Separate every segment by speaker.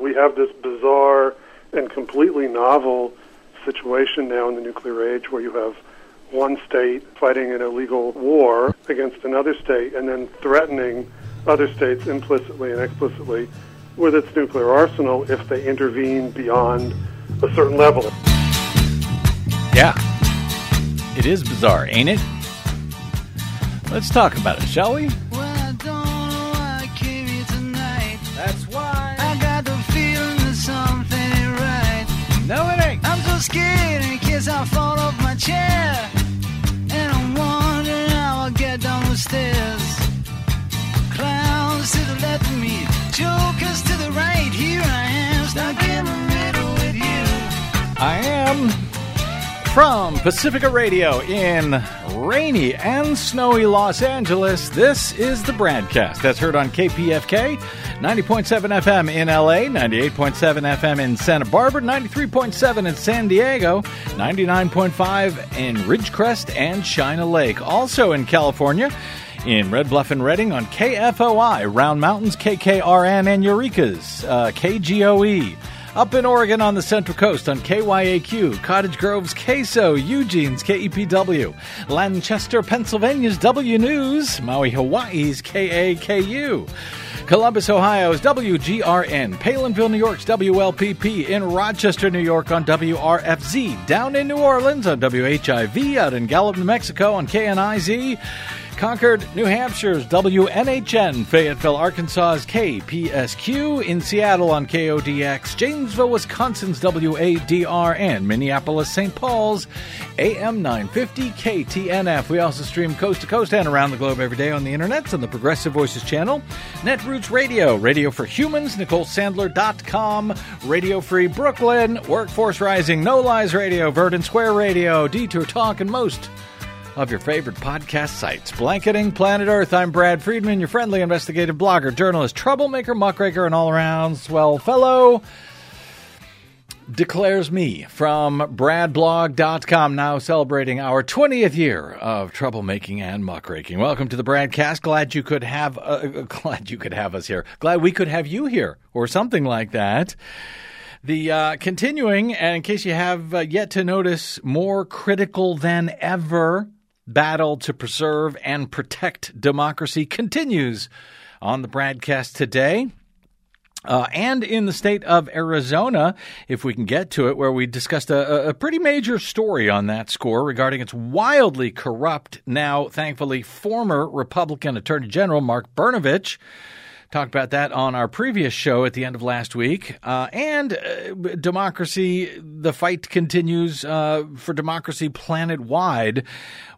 Speaker 1: We have this bizarre and completely novel situation now in the nuclear age where you have one state fighting an illegal war against another state and then threatening other states implicitly and explicitly with its nuclear arsenal if they intervene beyond a certain level.
Speaker 2: Yeah. It is bizarre, ain't it? Let's talk about it, shall we?
Speaker 3: I fall off my chair. And I'm wondering how I'll get down the stairs. Clowns to the left of me, jokers to the right. Here I am, stuck in the middle with you.
Speaker 2: I am from Pacifica Radio in rainy and snowy Los Angeles. This is the broadcast that's heard on KPFK 90.7 FM in LA, 98.7 FM in Santa Barbara, 93.7 in San Diego, 99.5 in Ridgecrest and China Lake. Also in California, in Red Bluff and Redding on KFOI, Round Mountains, KKRN, and Eureka's, uh, KGOE. Up in Oregon on the Central Coast on KYAQ, Cottage Grove's KSO, Eugene's KEPW, Lancaster, Pennsylvania's W News, Maui, Hawaii's KAKU. Columbus, Ohio's WGRN, Palenville, New York's WLPP, in Rochester, New York on WRFZ, down in New Orleans on WHIV, out in Gallup, New Mexico on KNIZ, Concord, New Hampshire's WNHN, Fayetteville, Arkansas's KPSQ, in Seattle on KODX, Janesville, Wisconsin's WADR, and Minneapolis, St. Paul's AM 950 KTNF. We also stream coast to coast and around the globe every day on the internet on the Progressive Voices channel, Netroots Radio, Radio for Humans, NicoleSandler.com, Radio Free Brooklyn, Workforce Rising, No Lies Radio, Verdant Square Radio, Detour Talk, and most of your favorite podcast sites. Blanketing Planet Earth. I'm Brad Friedman, your friendly investigative blogger, journalist, troublemaker, muckraker, and all around swell fellow. Declares me from bradblog.com, now celebrating our 20th year of troublemaking and muckraking. Welcome to the broadcast. Glad you could have uh, glad you could have us here. Glad we could have you here, or something like that. The uh, continuing, and in case you have uh, yet to notice, more critical than ever battle to preserve and protect democracy continues on the broadcast today. Uh, and in the state of Arizona, if we can get to it, where we discussed a, a pretty major story on that score regarding its wildly corrupt, now thankfully former Republican Attorney General Mark Brnovich. Talked about that on our previous show at the end of last week. Uh, and uh, democracy, the fight continues uh, for democracy planet wide,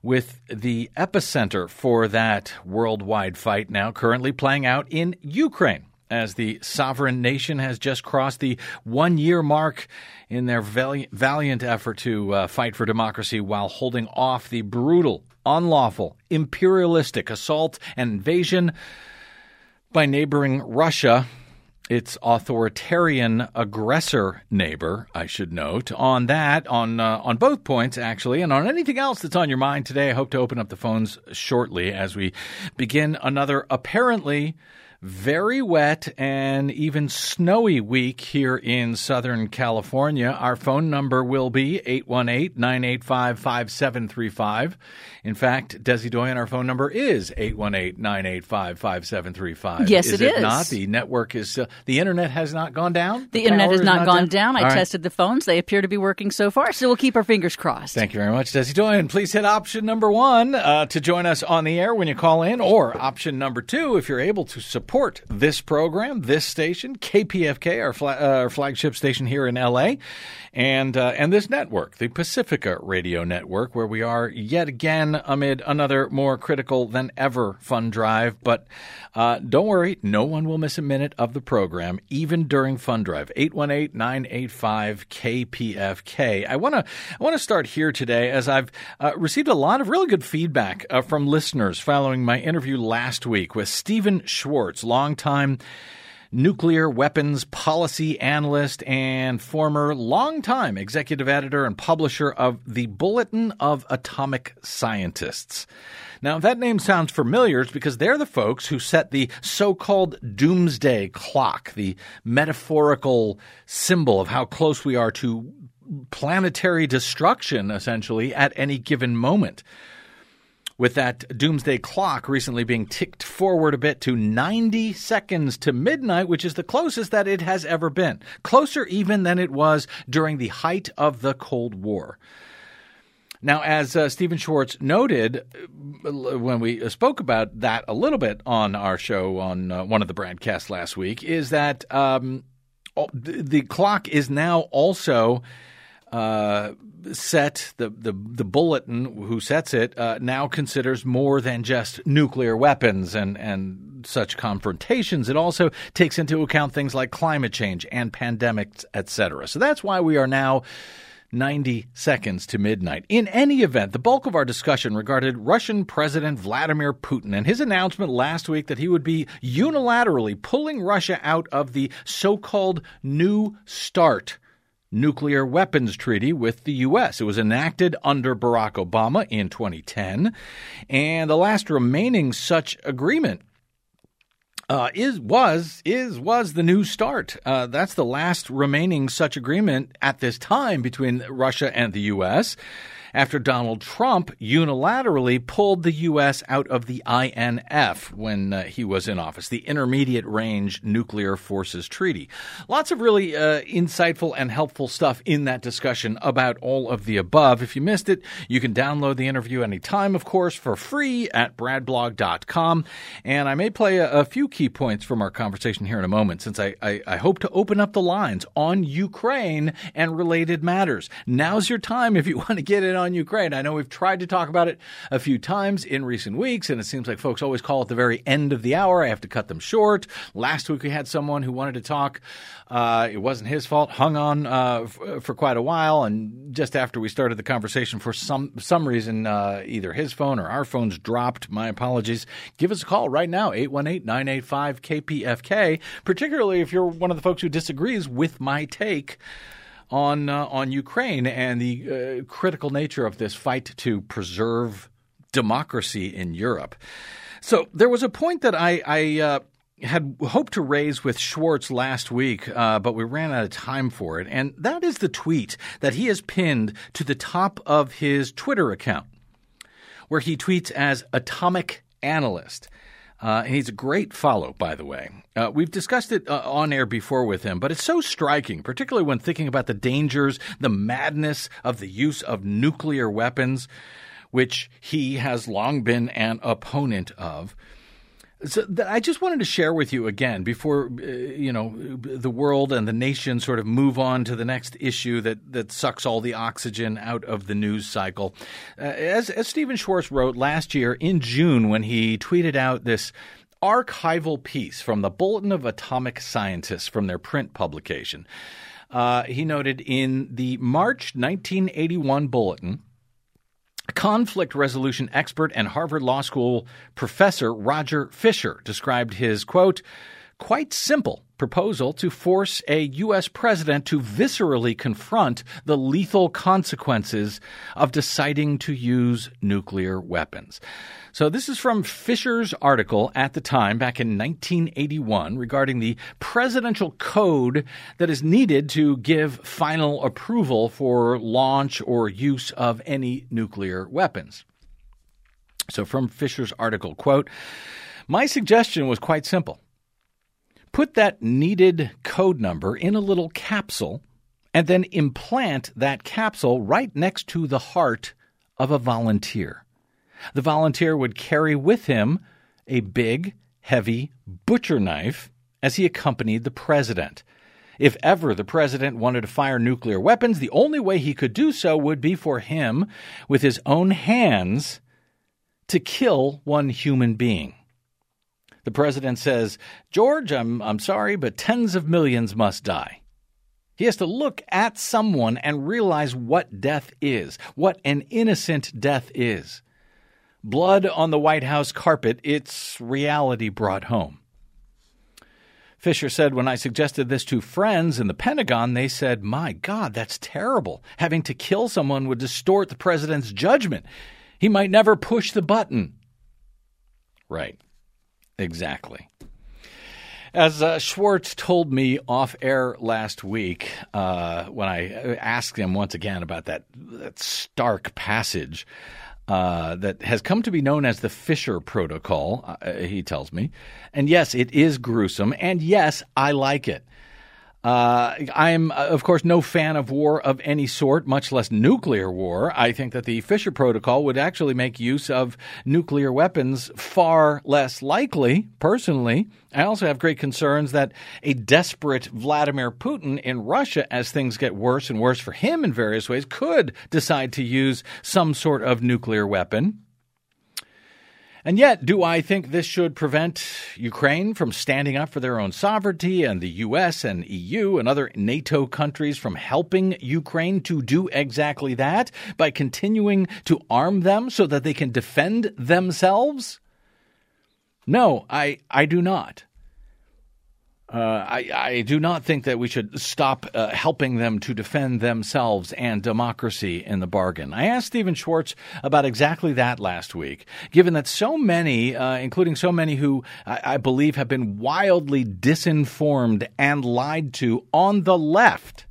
Speaker 2: with the epicenter for that worldwide fight now currently playing out in Ukraine as the sovereign nation has just crossed the one year mark in their valiant effort to uh, fight for democracy while holding off the brutal, unlawful, imperialistic assault and invasion by neighboring Russia. Its authoritarian aggressor neighbor, I should note. On that, on uh, on both points actually, and on anything else that's on your mind today, I hope to open up the phones shortly as we begin another apparently very wet and even snowy week here in Southern California. Our phone number will be 818 985 5735. In fact, Desi Doyen, our phone number is 818 985 5735.
Speaker 4: Yes,
Speaker 2: is
Speaker 4: it is.
Speaker 2: not? The network is, uh, the internet has not gone down?
Speaker 4: The, internet
Speaker 2: power
Speaker 4: has
Speaker 2: is
Speaker 4: not, gone down. I
Speaker 2: All right.
Speaker 4: tested the phones. They appear to be working so far, so we'll keep our fingers crossed.
Speaker 2: Thank you very much, Desi Doyen. Please hit option number one uh, to join us on the air when you call in, or option number two if you're able to support this program, this station, KPFK, our, fla- uh, our flagship station here in LA, and uh, and this network, the Pacifica Radio Network, where we are yet again amid another more critical than ever fund drive. But uh, don't worry, no one will miss a minute of the program, even during fund drive. 818-985-KPFK. I want to I want to start here today as I've uh, received a lot of really good feedback uh, from listeners following my interview last week with Stephen Schwartz, longtime nuclear weapons policy analyst and former longtime executive editor and publisher of the Bulletin of Atomic Scientists. Now, that name sounds familiar it's because they're the folks who set the so called doomsday clock, the metaphorical symbol of how close we are to planetary destruction, essentially, at any given moment with that doomsday clock recently being ticked forward a bit to 90 seconds to midnight, which is the closest that it has ever been. Closer even than it was during the height of the Cold War. Now, as uh, Stephen Schwartz noted uh, when we spoke about that a little bit on our show on uh, one of the broadcasts last week, is that um, the clock is now also uh, set the, the the bulletin who sets it uh, now considers more than just nuclear weapons and and such confrontations. It also takes into account things like climate change and pandemics, etc. So that's why we are now. 90 seconds to midnight. In any event, the bulk of our discussion regarded Russian President Vladimir Putin and his announcement last week that he would be unilaterally pulling Russia out of the so called New START nuclear weapons treaty with the U.S. It was enacted under Barack Obama in 2010, and the last remaining such agreement uh, is was is was the new start. Uh, that's the last remaining such agreement at this time between Russia and the U.S after Donald Trump unilaterally pulled the U.S. out of the INF when uh, he was in office, the Intermediate Range Nuclear Forces Treaty. Lots of really uh, insightful and helpful stuff in that discussion about all of the above. If you missed it, you can download the interview anytime, of course, for free at bradblog.com. And I may play a, a few key points from our conversation here in a moment, since I, I, I hope to open up the lines on Ukraine and related matters. Now's your time if you want to get in on Ukraine. I know we've tried to talk about it a few times in recent weeks, and it seems like folks always call at the very end of the hour. I have to cut them short. Last week we had someone who wanted to talk. Uh, it wasn't his fault. Hung on uh, f- for quite a while, and just after we started the conversation, for some some reason, uh, either his phone or our phones dropped. My apologies. Give us a call right now, 818-985-KPFK, particularly if you're one of the folks who disagrees with my take on uh, on Ukraine and the uh, critical nature of this fight to preserve democracy in Europe. So there was a point that I, I uh, had hoped to raise with Schwartz last week, uh, but we ran out of time for it, and that is the tweet that he has pinned to the top of his Twitter account, where he tweets as Atomic Analyst. Uh, he's a great follow, by the way. Uh, we've discussed it uh, on air before with him, but it's so striking, particularly when thinking about the dangers, the madness of the use of nuclear weapons, which he has long been an opponent of. So th- I just wanted to share with you again before uh, you know the world and the nation sort of move on to the next issue that that sucks all the oxygen out of the news cycle. Uh, as as Stephen Schwartz wrote last year in June when he tweeted out this archival piece from the Bulletin of Atomic Scientists from their print publication. Uh, he noted in the March 1981 bulletin conflict resolution expert and Harvard Law School professor Roger Fisher described his quote, quite simple proposal to force a U.S. president to viscerally confront the lethal consequences of deciding to use nuclear weapons. So, this is from Fisher's article at the time back in 1981 regarding the presidential code that is needed to give final approval for launch or use of any nuclear weapons. So, from Fisher's article, quote, my suggestion was quite simple Put that needed code number in a little capsule and then implant that capsule right next to the heart of a volunteer. The volunteer would carry with him a big, heavy butcher knife as he accompanied the president. If ever the president wanted to fire nuclear weapons, the only way he could do so would be for him, with his own hands, to kill one human being. The president says, George, I'm, I'm sorry, but tens of millions must die. He has to look at someone and realize what death is, what an innocent death is. Blood on the White House carpet, it's reality brought home. Fisher said, When I suggested this to friends in the Pentagon, they said, My God, that's terrible. Having to kill someone would distort the president's judgment. He might never push the button. Right. Exactly. As uh, Schwartz told me off air last week, uh, when I asked him once again about that, that stark passage uh, that has come to be known as the Fisher Protocol, uh, he tells me. And yes, it is gruesome. And yes, I like it. Uh, I'm, uh, of course, no fan of war of any sort, much less nuclear war. I think that the Fisher Protocol would actually make use of nuclear weapons far less likely, personally. I also have great concerns that a desperate Vladimir Putin in Russia, as things get worse and worse for him in various ways, could decide to use some sort of nuclear weapon. And yet, do I think this should prevent Ukraine from standing up for their own sovereignty and the US and EU and other NATO countries from helping Ukraine to do exactly that by continuing to arm them so that they can defend themselves? No, I, I do not. Uh, I, I, do not think that we should stop uh, helping them to defend themselves and democracy in the bargain. I asked Stephen Schwartz about exactly that last week, given that so many, uh, including so many who I, I believe have been wildly disinformed and lied to on the left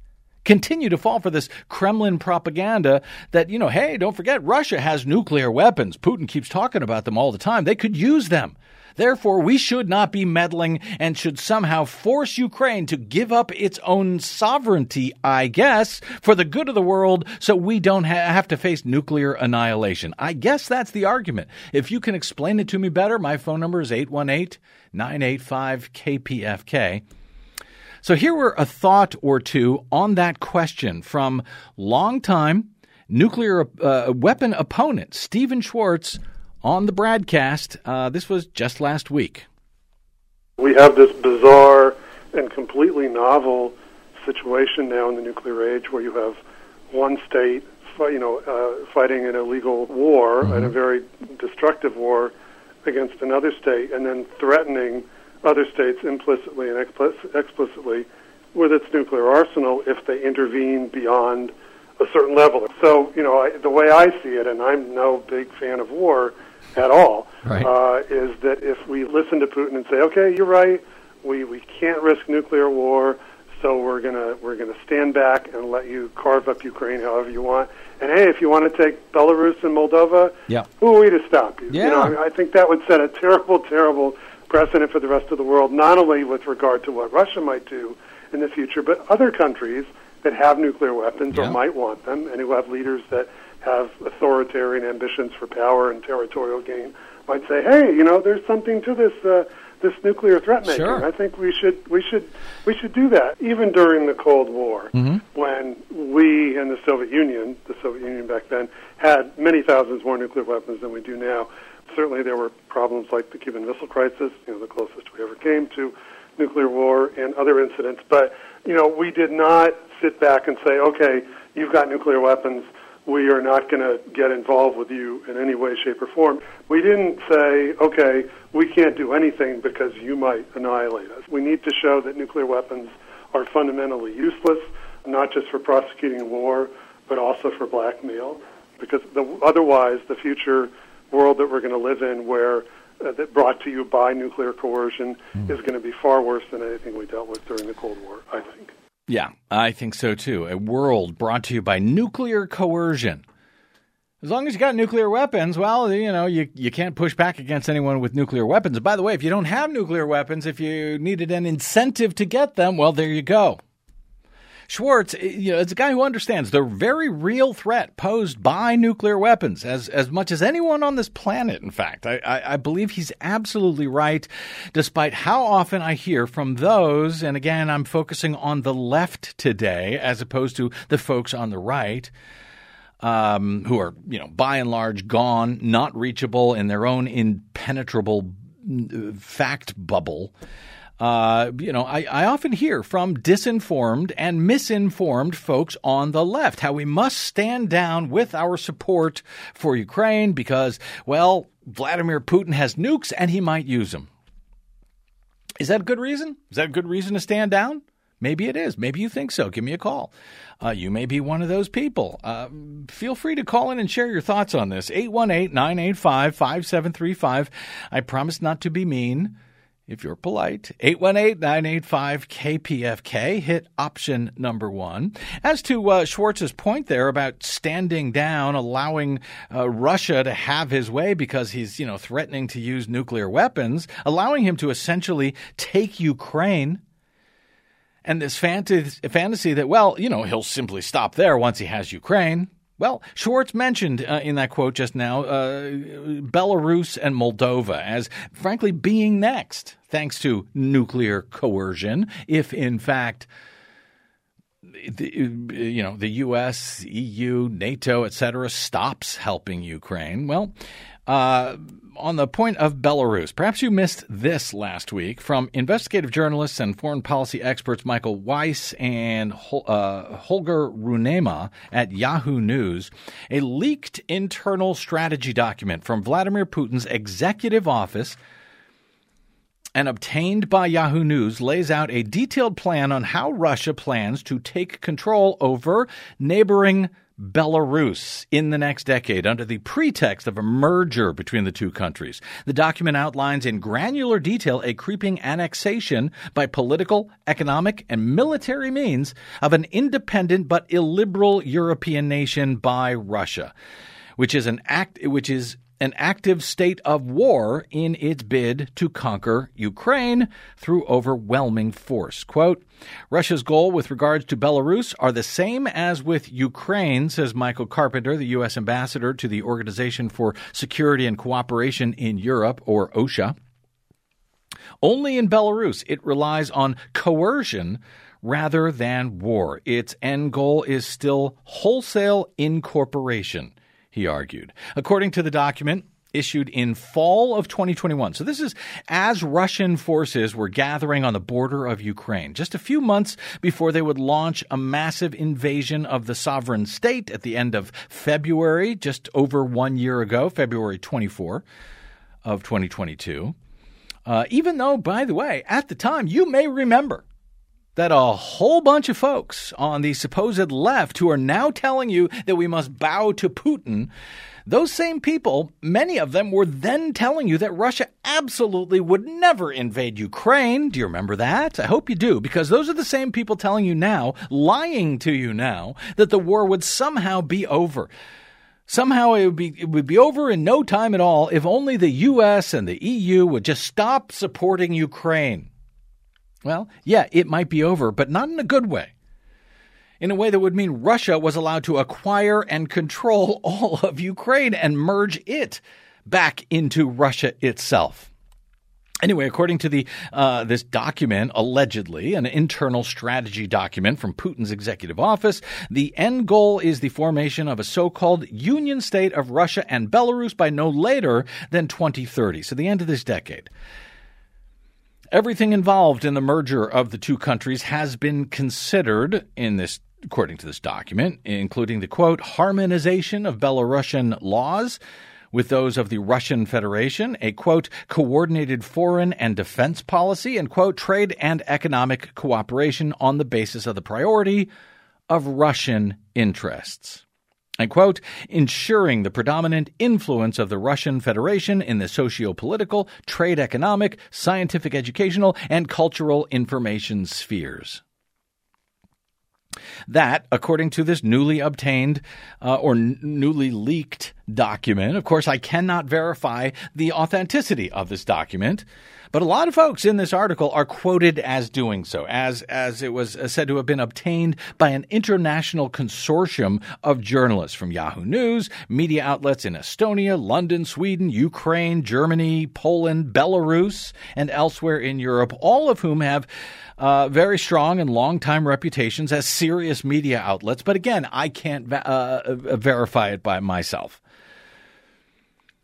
Speaker 2: continue to fall for this Kremlin propaganda that, you know, hey, don't forget, Russia has nuclear weapons. Putin keeps talking about them all the time. They could use them. Therefore, we should not be meddling and should somehow force Ukraine to give up its own sovereignty, I guess, for the good of the world so we don't ha- have to face nuclear annihilation. I guess that's the argument. If you can explain it to me better, my phone number is 818 985 KPFK. So here were a thought or two on that question from longtime nuclear uh, weapon opponent Stephen Schwartz on the broadcast. Uh, this was just last week.
Speaker 1: We have this bizarre and completely novel situation now in the nuclear age where you have one state, you know, uh, fighting an illegal war mm-hmm. and a very destructive war against another state, and then threatening other states implicitly and explicitly with its nuclear arsenal if they intervene beyond a certain level. So, you know, I, the way I see it, and I'm no big fan of war, at all right. uh, is that if we listen to Putin and say, okay, you're right, we, we can't risk nuclear war, so we're gonna we're gonna stand back and let you carve up Ukraine however you want. And hey, if you want to take Belarus and Moldova,
Speaker 2: yeah.
Speaker 1: who are we to stop you?
Speaker 2: Yeah.
Speaker 1: You know, I, mean, I think that would set a terrible, terrible precedent for the rest of the world, not only with regard to what Russia might do in the future, but other countries that have nuclear weapons yeah. or might want them, and who have leaders that have authoritarian ambitions for power and territorial gain might say, "Hey, you know, there's something to this uh, this nuclear threat making.
Speaker 2: Sure.
Speaker 1: I think we should we should we should do that." Even during the Cold War,
Speaker 2: mm-hmm.
Speaker 1: when we and the Soviet Union, the Soviet Union back then, had many thousands more nuclear weapons than we do now. Certainly, there were problems like the Cuban Missile Crisis, you know, the closest we ever came to nuclear war, and other incidents. But you know, we did not sit back and say, "Okay, you've got nuclear weapons." We are not going to get involved with you in any way, shape, or form. We didn't say, okay, we can't do anything because you might annihilate us. We need to show that nuclear weapons are fundamentally useless, not just for prosecuting war, but also for blackmail, because the, otherwise the future world that we're going to live in where uh, that brought to you by nuclear coercion mm. is going to be far worse than anything we dealt with during the Cold War, I think.
Speaker 2: Yeah, I think so too. A world brought to you by nuclear coercion. As long as you got nuclear weapons, well, you know, you, you can't push back against anyone with nuclear weapons. By the way, if you don't have nuclear weapons, if you needed an incentive to get them, well, there you go. Schwartz, eh, you know, is a guy who understands the very real threat posed by nuclear weapons as, as much as anyone on this planet, in fact. I, I, I believe he's absolutely right, despite how often I hear from those, and again, I'm focusing on the left today as opposed to the folks on the right. Um, who are, you know, by and large gone, not reachable in their own impenetrable fact bubble. Uh, you know, I, I often hear from disinformed and misinformed folks on the left how we must stand down with our support for Ukraine because, well, Vladimir Putin has nukes and he might use them. Is that a good reason? Is that a good reason to stand down? Maybe it is. Maybe you think so. Give me a call. Uh, you may be one of those people. Uh, feel free to call in and share your thoughts on this. 818 985 5735. I promise not to be mean if you're polite. 818 985 KPFK. Hit option number one. As to uh, Schwartz's point there about standing down, allowing uh, Russia to have his way because he's, you know, threatening to use nuclear weapons, allowing him to essentially take Ukraine and this fantasy that, well, you know, he'll simply stop there once he has Ukraine. Well, Schwartz mentioned uh, in that quote just now uh, Belarus and Moldova as, frankly, being next, thanks to nuclear coercion, if in fact. The, you know the U.S., EU, NATO, etc., stops helping Ukraine. Well, uh, on the point of Belarus, perhaps you missed this last week from investigative journalists and foreign policy experts Michael Weiss and uh, Holger Roonemaa at Yahoo News, a leaked internal strategy document from Vladimir Putin's executive office and obtained by Yahoo News lays out a detailed plan on how Russia plans to take control over neighboring Belarus in the next decade under the pretext of a merger between the two countries. The document outlines in granular detail a creeping annexation by political, economic, and military means of an independent but illiberal European nation by Russia, which is an act which is an active state of war in its bid to conquer Ukraine through overwhelming force. Quote, Russia's goal with regards to Belarus are the same as with Ukraine, says Michael Carpenter, the U.S. ambassador to the Organization for Security and Cooperation in Europe, or OSHA. Only in Belarus it relies on coercion rather than war. Its end goal is still wholesale incorporation he argued. According to the document, issued in fall of 2021. So this is as Russian forces were gathering on the border of Ukraine, just a few months before they would launch a massive invasion of the sovereign state at the end of February, just over one year ago, February 24 of 2022. Uh, even though, by the way, at the time, you may remember that a whole bunch of folks on the supposed left who are now telling you that we must bow to Putin, those same people, many of them were then telling you that Russia absolutely would never invade Ukraine. Do you remember that? I hope you do, because those are the same people telling you now, lying to you now, that the war would somehow be over. Somehow it would be it would be over in no time at all if only the US and the EU would just stop supporting Ukraine. Well, yeah, it might be over, but not in a good way. In a way that would mean Russia was allowed to acquire and control all of Ukraine and merge it back into Russia itself. Anyway, according to the uh, this document, allegedly an internal strategy document from Putin's executive office, the end goal is the formation of a so-called union state of Russia and Belarus by no later than 2030, so the end of this decade. Everything involved in the merger of the two countries has been considered in this according to this document, including the quote harmonization of Belarusian laws with those of the Russian Federation, a quote coordinated foreign and defense policy, and quote trade and economic cooperation on the basis of the priority of Russian interests and quote, ensuring the predominant influence of the Russian Federation in the socio-political, trade economic, scientific educational, and cultural information spheres. That, according to this newly obtained uh, or n- newly leaked document, of course, I cannot verify the authenticity of this document. But a lot of folks in this article are quoted as doing so, as, as it was said to have been obtained by an international consortium of journalists from Yahoo News, media outlets in Estonia, London, Sweden, Ukraine, Germany, Poland, Belarus, and elsewhere in Europe, all of whom have uh, very strong and long-time reputations as serious media outlets. But again, I can't uh, verify it by myself.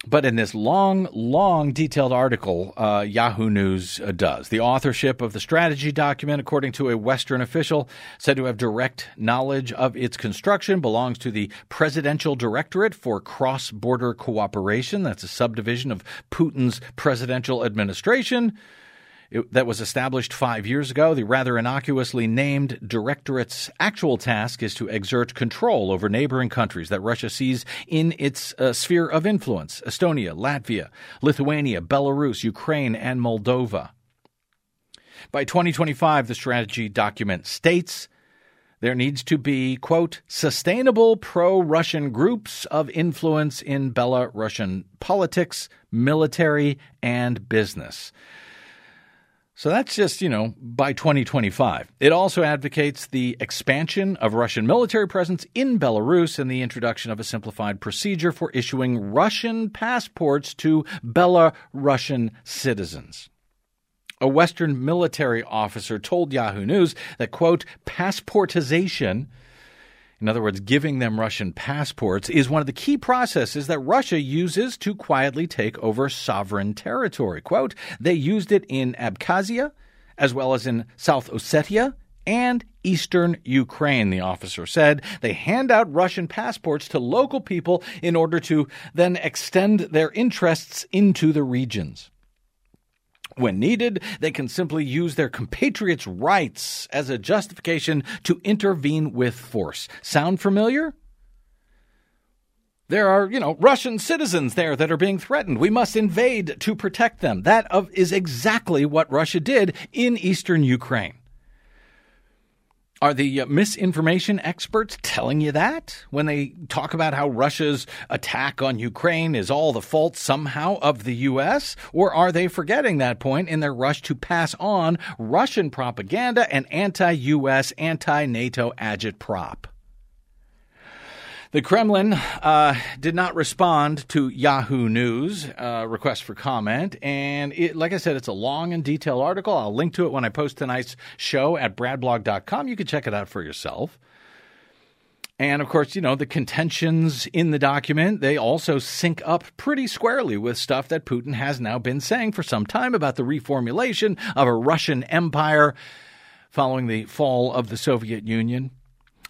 Speaker 2: But in this long, long, detailed article, uh, Yahoo News uh, does. The authorship of the strategy document, according to a Western official, said to have direct knowledge of its construction, belongs to the Presidential Directorate for Cross Border Cooperation. That's a subdivision of Putin's presidential administration. It, that was established five years ago. The rather innocuously named directorate's actual task is to exert control over neighboring countries that Russia sees in its uh, sphere of influence Estonia, Latvia, Lithuania, Belarus, Ukraine, and Moldova. By 2025, the strategy document states there needs to be, quote, sustainable pro Russian groups of influence in Belarusian politics, military, and business. So that's just, you know, by 2025. It also advocates the expansion of Russian military presence in Belarus and the introduction of a simplified procedure for issuing Russian passports to Belarusian citizens. A Western military officer told Yahoo News that, quote, passportization in other words, giving them Russian passports, is one of the key processes that Russia uses to quietly take over sovereign territory. Quote, they used it in Abkhazia, as well as in South Ossetia and eastern Ukraine, the officer said. They hand out Russian passports to local people in order to then extend their interests into the regions. When needed, they can simply use their compatriots' rights as a justification to intervene with force. Sound familiar? There are, you know, Russian citizens there that are being threatened. We must invade to protect them. That is exactly what Russia did in eastern Ukraine. Are the uh, misinformation experts telling you that when they talk about how Russia's attack on Ukraine is all the fault somehow of the U.S.? Or are they forgetting that point in their rush to pass on Russian propaganda and anti U.S., anti NATO agitprop? The Kremlin uh, did not respond to Yahoo News uh, request for comment, and it, like I said, it's a long and detailed article. I'll link to it when I post tonight's show at bradblog.com. You can check it out for yourself. And of course, you know, the contentions in the document, they also sync up pretty squarely with stuff that Putin has now been saying for some time about the reformulation of a Russian empire following the fall of the Soviet Union.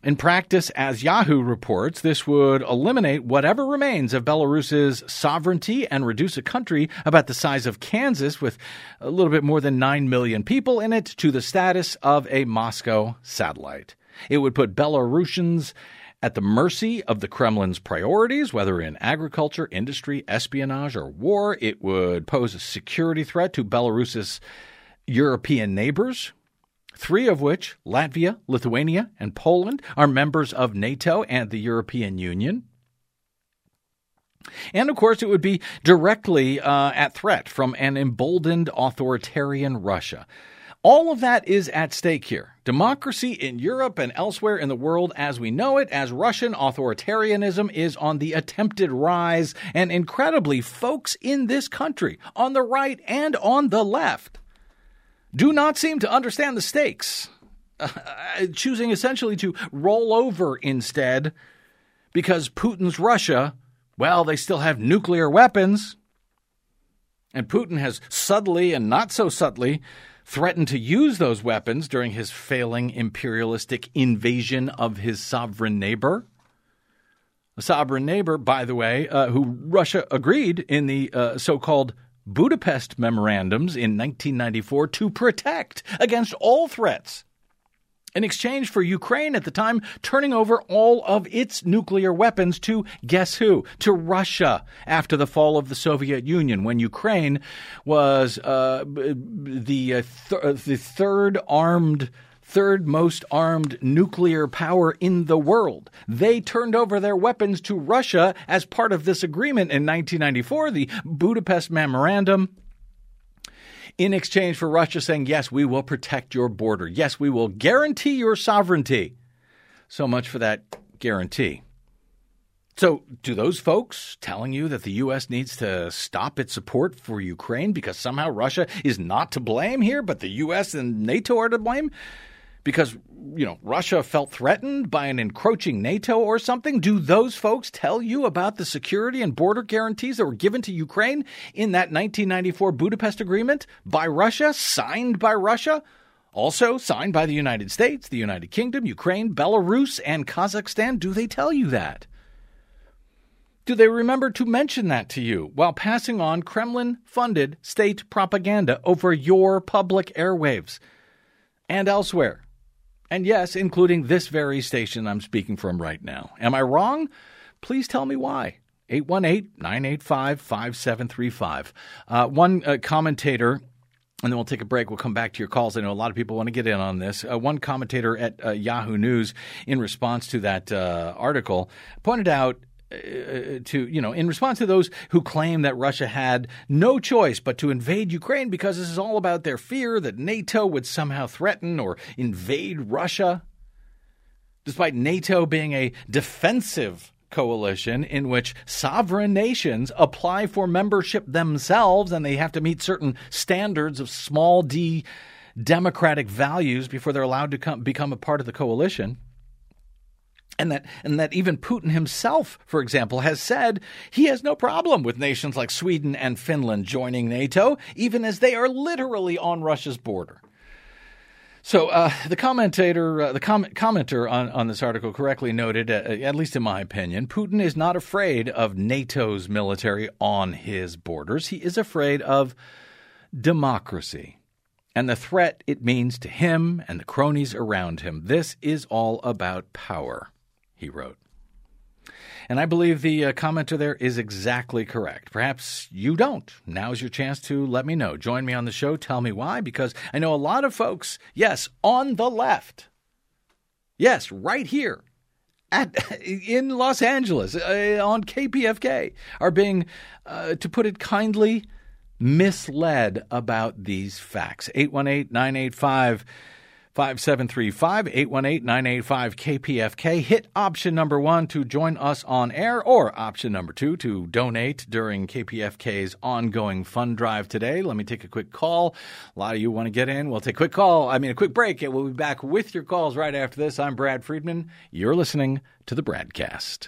Speaker 2: In practice, as Yahoo reports, this would eliminate whatever remains of Belarus's sovereignty and reduce a country about the size of Kansas with a little bit more than 9 million people in it to the status of a Moscow satellite. It would put Belarusians at the mercy of the Kremlin's priorities, whether in agriculture, industry, espionage, or war. It would pose a security threat to Belarus's European neighbors, three of which, Latvia, Lithuania, and Poland, are members of NATO and the European Union. And of course, it would be directly uh, at threat from an emboldened authoritarian Russia. All of that is at stake here. Democracy in Europe and elsewhere in the world as we know it, as Russian authoritarianism is on the attempted rise, and incredibly, folks in this country, on the right and on the left, do not seem to understand the stakes, uh, choosing essentially to roll over instead because Putin's Russia, well, they still have nuclear weapons. And Putin has subtly and not so subtly threatened to use those weapons during his failing imperialistic invasion of his sovereign neighbor. A sovereign neighbor, by the way, uh, who Russia agreed in the uh, so called Budapest memorandums in 1994 to protect against all threats. In exchange for Ukraine at the time turning over all of its nuclear weapons to guess who? To Russia after the fall of the Soviet Union, when Ukraine was uh, the, uh, th- the third armed third most armed nuclear power in the world. They turned over their weapons to Russia as part of this agreement in 1994, the Budapest Memorandum. In exchange for Russia saying, yes, we will protect your border. Yes, we will guarantee your sovereignty. So much for that guarantee. So, do those folks telling you that the U.S. needs to stop its support for Ukraine because somehow Russia is not to blame here, but the U.S. and NATO are to blame? Because you know Russia felt threatened by an encroaching NATO or something? Do those folks tell you about the security and border guarantees that were given to Ukraine in that 1994 Budapest agreement by Russia, signed by Russia? Also signed by the United States, the United Kingdom, Ukraine, Belarus, and Kazakhstan. Do they tell you that? Do they remember to mention that to you while passing on Kremlin funded state propaganda over your public airwaves and elsewhere? And yes, including this very station I'm speaking from right now. Am I wrong? Please tell me why. 818 985 5735. Uh, one uh, commentator and then we'll take a break. We'll come back to your calls. I know a lot of people want to get in on this. Uh, one commentator at uh, Yahoo News, in response to that uh, article, pointed out uh, to you know in response to those who claim that Russia had no choice but to invade Ukraine because this is all about their fear that NATO would somehow threaten or invade Russia despite NATO being a defensive coalition in which sovereign nations apply for membership themselves and they have to meet certain standards of small d democratic values before they're allowed to come, become a part of the coalition. And that, and that even Putin himself, for example, has said he has no problem with nations like Sweden and Finland joining NATO, even as they are literally on Russia's border. So uh, the commentator, uh, the com- commenter on, on this article correctly noted, uh, at least in my opinion, Putin is not afraid of NATO's military on his borders. He is afraid of democracy and the threat it means to him and the cronies around him. This is all about power, he wrote. And I believe the uh, commenter there is exactly correct. Perhaps you don't. Now's your chance to let me know. Join me on the show. Tell me why, because I know a lot of folks, yes, on the left, yes, right here at in Los Angeles uh, on KPFK, are being, uh, to put it kindly, misled about these facts. 818 985 5735 818 985 KPFK. Hit option number one to join us on air, or option number two to donate during KPFK's ongoing fund drive today. Let me take a quick call. A lot of you want to get in. We'll take a quick call, I mean, a quick break, and we'll be back with your calls right after this. I'm Brad Friedman. You're listening to the BradCast.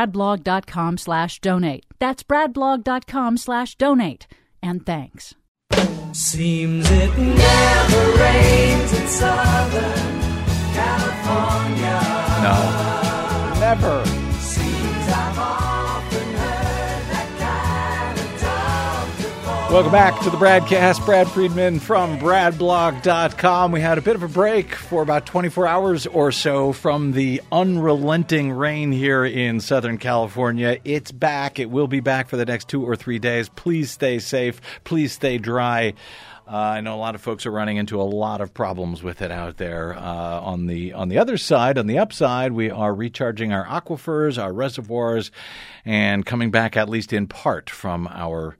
Speaker 4: bradblog.com slash donate. That's bradblog.com slash donate. And thanks.
Speaker 3: Seems it never rains in Southern California.
Speaker 2: No, never. Welcome back to the broadcast. Brad Friedman from BradBlog.com. We had a bit of a break for about 24 hours or so from the unrelenting rain here in Southern California. It's back. It will be back for the next two or three days. Please stay safe. Please stay dry. Uh, I know a lot of folks are running into a lot of problems with it out there. Uh, on the on the other side, on the upside, we are recharging our aquifers, our reservoirs, and coming back at least in part from our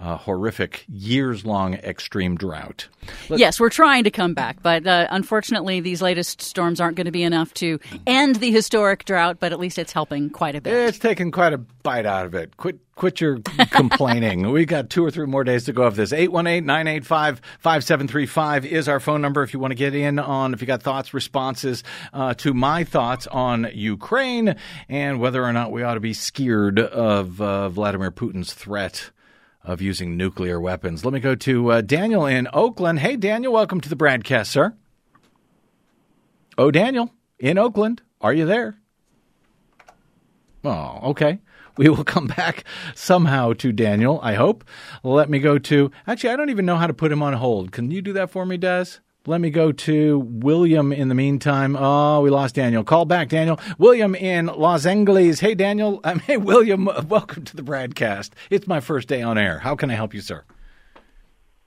Speaker 2: uh, horrific years long extreme drought. Let-
Speaker 4: yes, we're trying to come back, but uh, unfortunately, these latest storms aren't going to be enough to end the historic drought, but at least it's helping quite a bit.
Speaker 2: It's taken quite a bite out of it. Quit quit your complaining. we got two or three more days to go of this. 818-985-5735 is our phone number if you want to get in on if you got thoughts, responses uh, to my thoughts on Ukraine and whether or not we ought to be scared of uh, Vladimir Putin's threat of using nuclear weapons. Let me go to uh, Daniel in Oakland. Hey Daniel, welcome to the broadcast, sir. Oh, Daniel in Oakland, are you there? Oh, okay. We will come back somehow to Daniel, I hope. Let me go to. Actually, I don't even know how to put him on hold. Can you do that for me, Des? Let me go to William in the meantime. Oh, we lost Daniel. Call back, Daniel. William in Los Angeles. Hey, Daniel. Um, hey, William. Welcome to the broadcast. It's my first day on air. How can I help you, sir?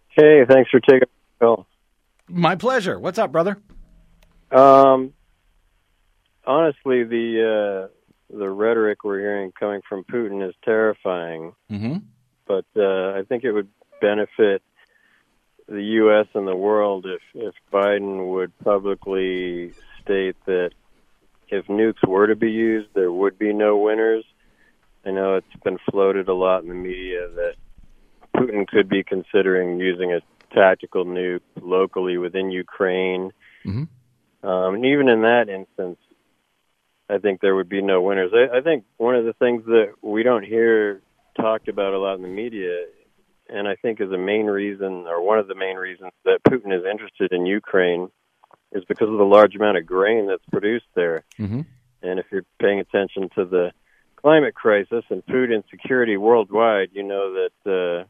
Speaker 5: Hey, thanks for taking the call.
Speaker 2: My pleasure. What's up, brother?
Speaker 5: Um, honestly, the uh, the rhetoric we're hearing coming from Putin is terrifying.
Speaker 2: Mm-hmm.
Speaker 5: But uh, I think it would benefit the U.S. and the world if if Biden would publicly state that if nukes were to be used, there would be no winners. I know it's been floated a lot in the media that Putin could be considering using a tactical nuke locally within Ukraine.
Speaker 2: Mhm.
Speaker 5: Um, and even in that instance, I think there would be no winners. I, I think one of the things that we don't hear talked about a lot in the media, and I think is a main reason, or one of the main reasons that Putin is interested in Ukraine, is because of the large amount of grain that's produced there.
Speaker 2: hmm
Speaker 5: And if you're paying attention to the climate crisis and food insecurity worldwide, you know that uh,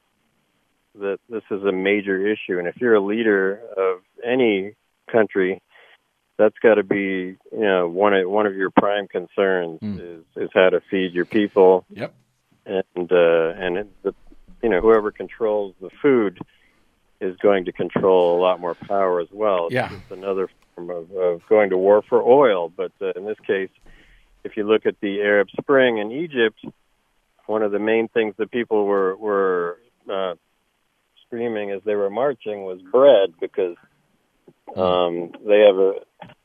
Speaker 5: that this is a major issue. And if you're a leader of any country, that's got to be you know one of one of your prime concerns
Speaker 2: Mm.
Speaker 5: is is how to feed your people
Speaker 2: Yep.
Speaker 5: and uh, and it, the you know whoever controls the food is going to control a lot more power as well. It's
Speaker 2: Yeah.
Speaker 5: just another form of, of going to war for oil. But uh, in this case, if you look at the Arab Spring in Egypt, one of the main things that people were were uh, screaming as they were marching was bread because um, they have a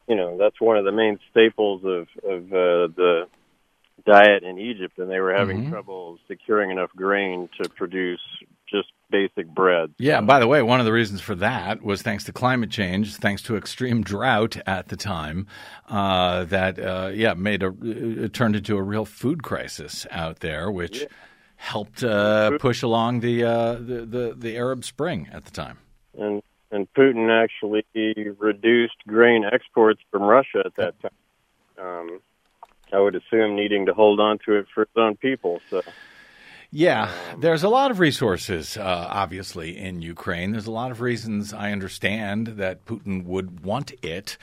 Speaker 5: you know that's one of the main staples of of uh, the diet in Egypt, and they were having
Speaker 2: Mhm.
Speaker 5: trouble securing enough grain to produce just basic bread.
Speaker 2: Yeah, by the way, one of the reasons for that was thanks to climate change, thanks to extreme drought at the time, uh, that, uh, yeah, made a, it turned into a real food crisis out there, which helped uh, push along the, uh, the, the, the Arab Spring at the time.
Speaker 5: and and Putin actually reduced grain exports from Russia at that time. Um, I would assume needing to hold on to it for his own people. So
Speaker 2: Yeah, there's a lot of resources, uh, obviously, in Ukraine. There's a lot of reasons I understand that Putin would want it,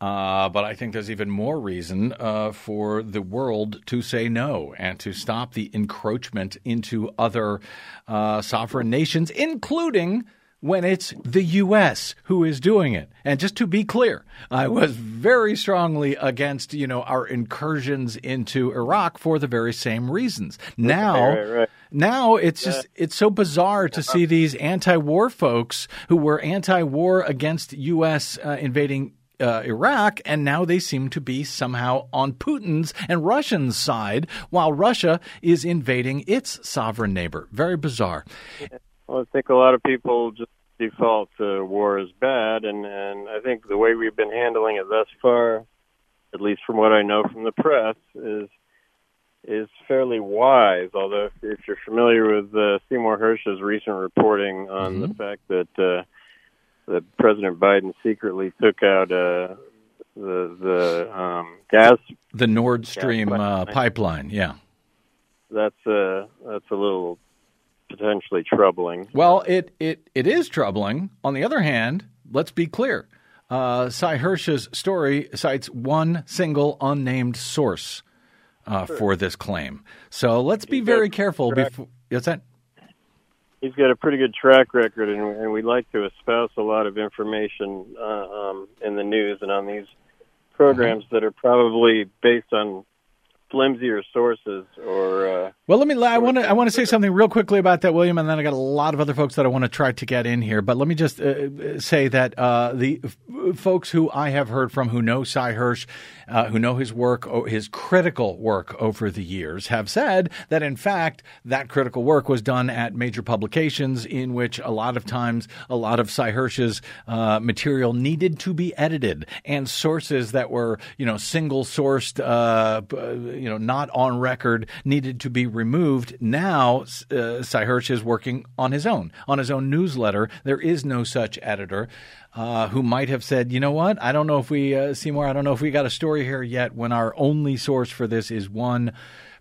Speaker 2: uh, but I think there's even more reason uh, for the world to say no and to stop the encroachment into other uh, sovereign nations, including when it's the U.S. who is doing it. And just to be clear, I was very strongly against, you know, our incursions into Iraq for the very same reasons. Now,
Speaker 5: right, right.
Speaker 2: now it's just it's so bizarre to see these anti-war folks who were anti-war against U.S. Uh, invading. Uh, Iraq, and now they seem to be somehow on Putin's and Russian's side, while Russia is invading its sovereign neighbor. Very bizarre.
Speaker 5: Well, I think a lot of people just default to war is bad, and and I think the way we've been handling it thus far, at least from what I know from the press, is is fairly wise. Although if, if you're familiar with uh, Seymour Hersh's recent reporting on the fact that uh, that President Biden secretly took out uh, the the um, gas,
Speaker 2: The Nord Stream uh,
Speaker 5: pipeline.
Speaker 2: pipeline, yeah.
Speaker 5: that's uh, that's a little potentially troubling.
Speaker 2: Well, it, it, it is troubling. On the other hand, let's be clear. Uh, Sy Hersh's story cites one single unnamed source uh, for this claim. So let's be very careful. Before, is that?
Speaker 5: he's got a pretty good track record, and, and we like to espouse a lot of information uh, um, in the news and on these programs that are probably based on flimsier sources or. Uh,
Speaker 2: Well, let me. I want to. I want to say something real quickly about that, William, and then I got a lot of other folks that I want to try to get in here. But let me just uh, say that uh, the f- folks who I have heard from who know Sy Hersh, uh, who know his work, his critical work over the years, have said that in fact that critical work was done at major publications, in which a lot of times a lot of Sy Hersh's uh, material needed to be edited, and sources that were you know single sourced, uh, you know not on record, needed to be removed. Now, uh, Sy Hersh is working on his own, on his own newsletter. There is no such editor uh, who might have said, you know what, I don't know if we, uh, Seymour, I don't know if we got a story here yet when our only source for this is one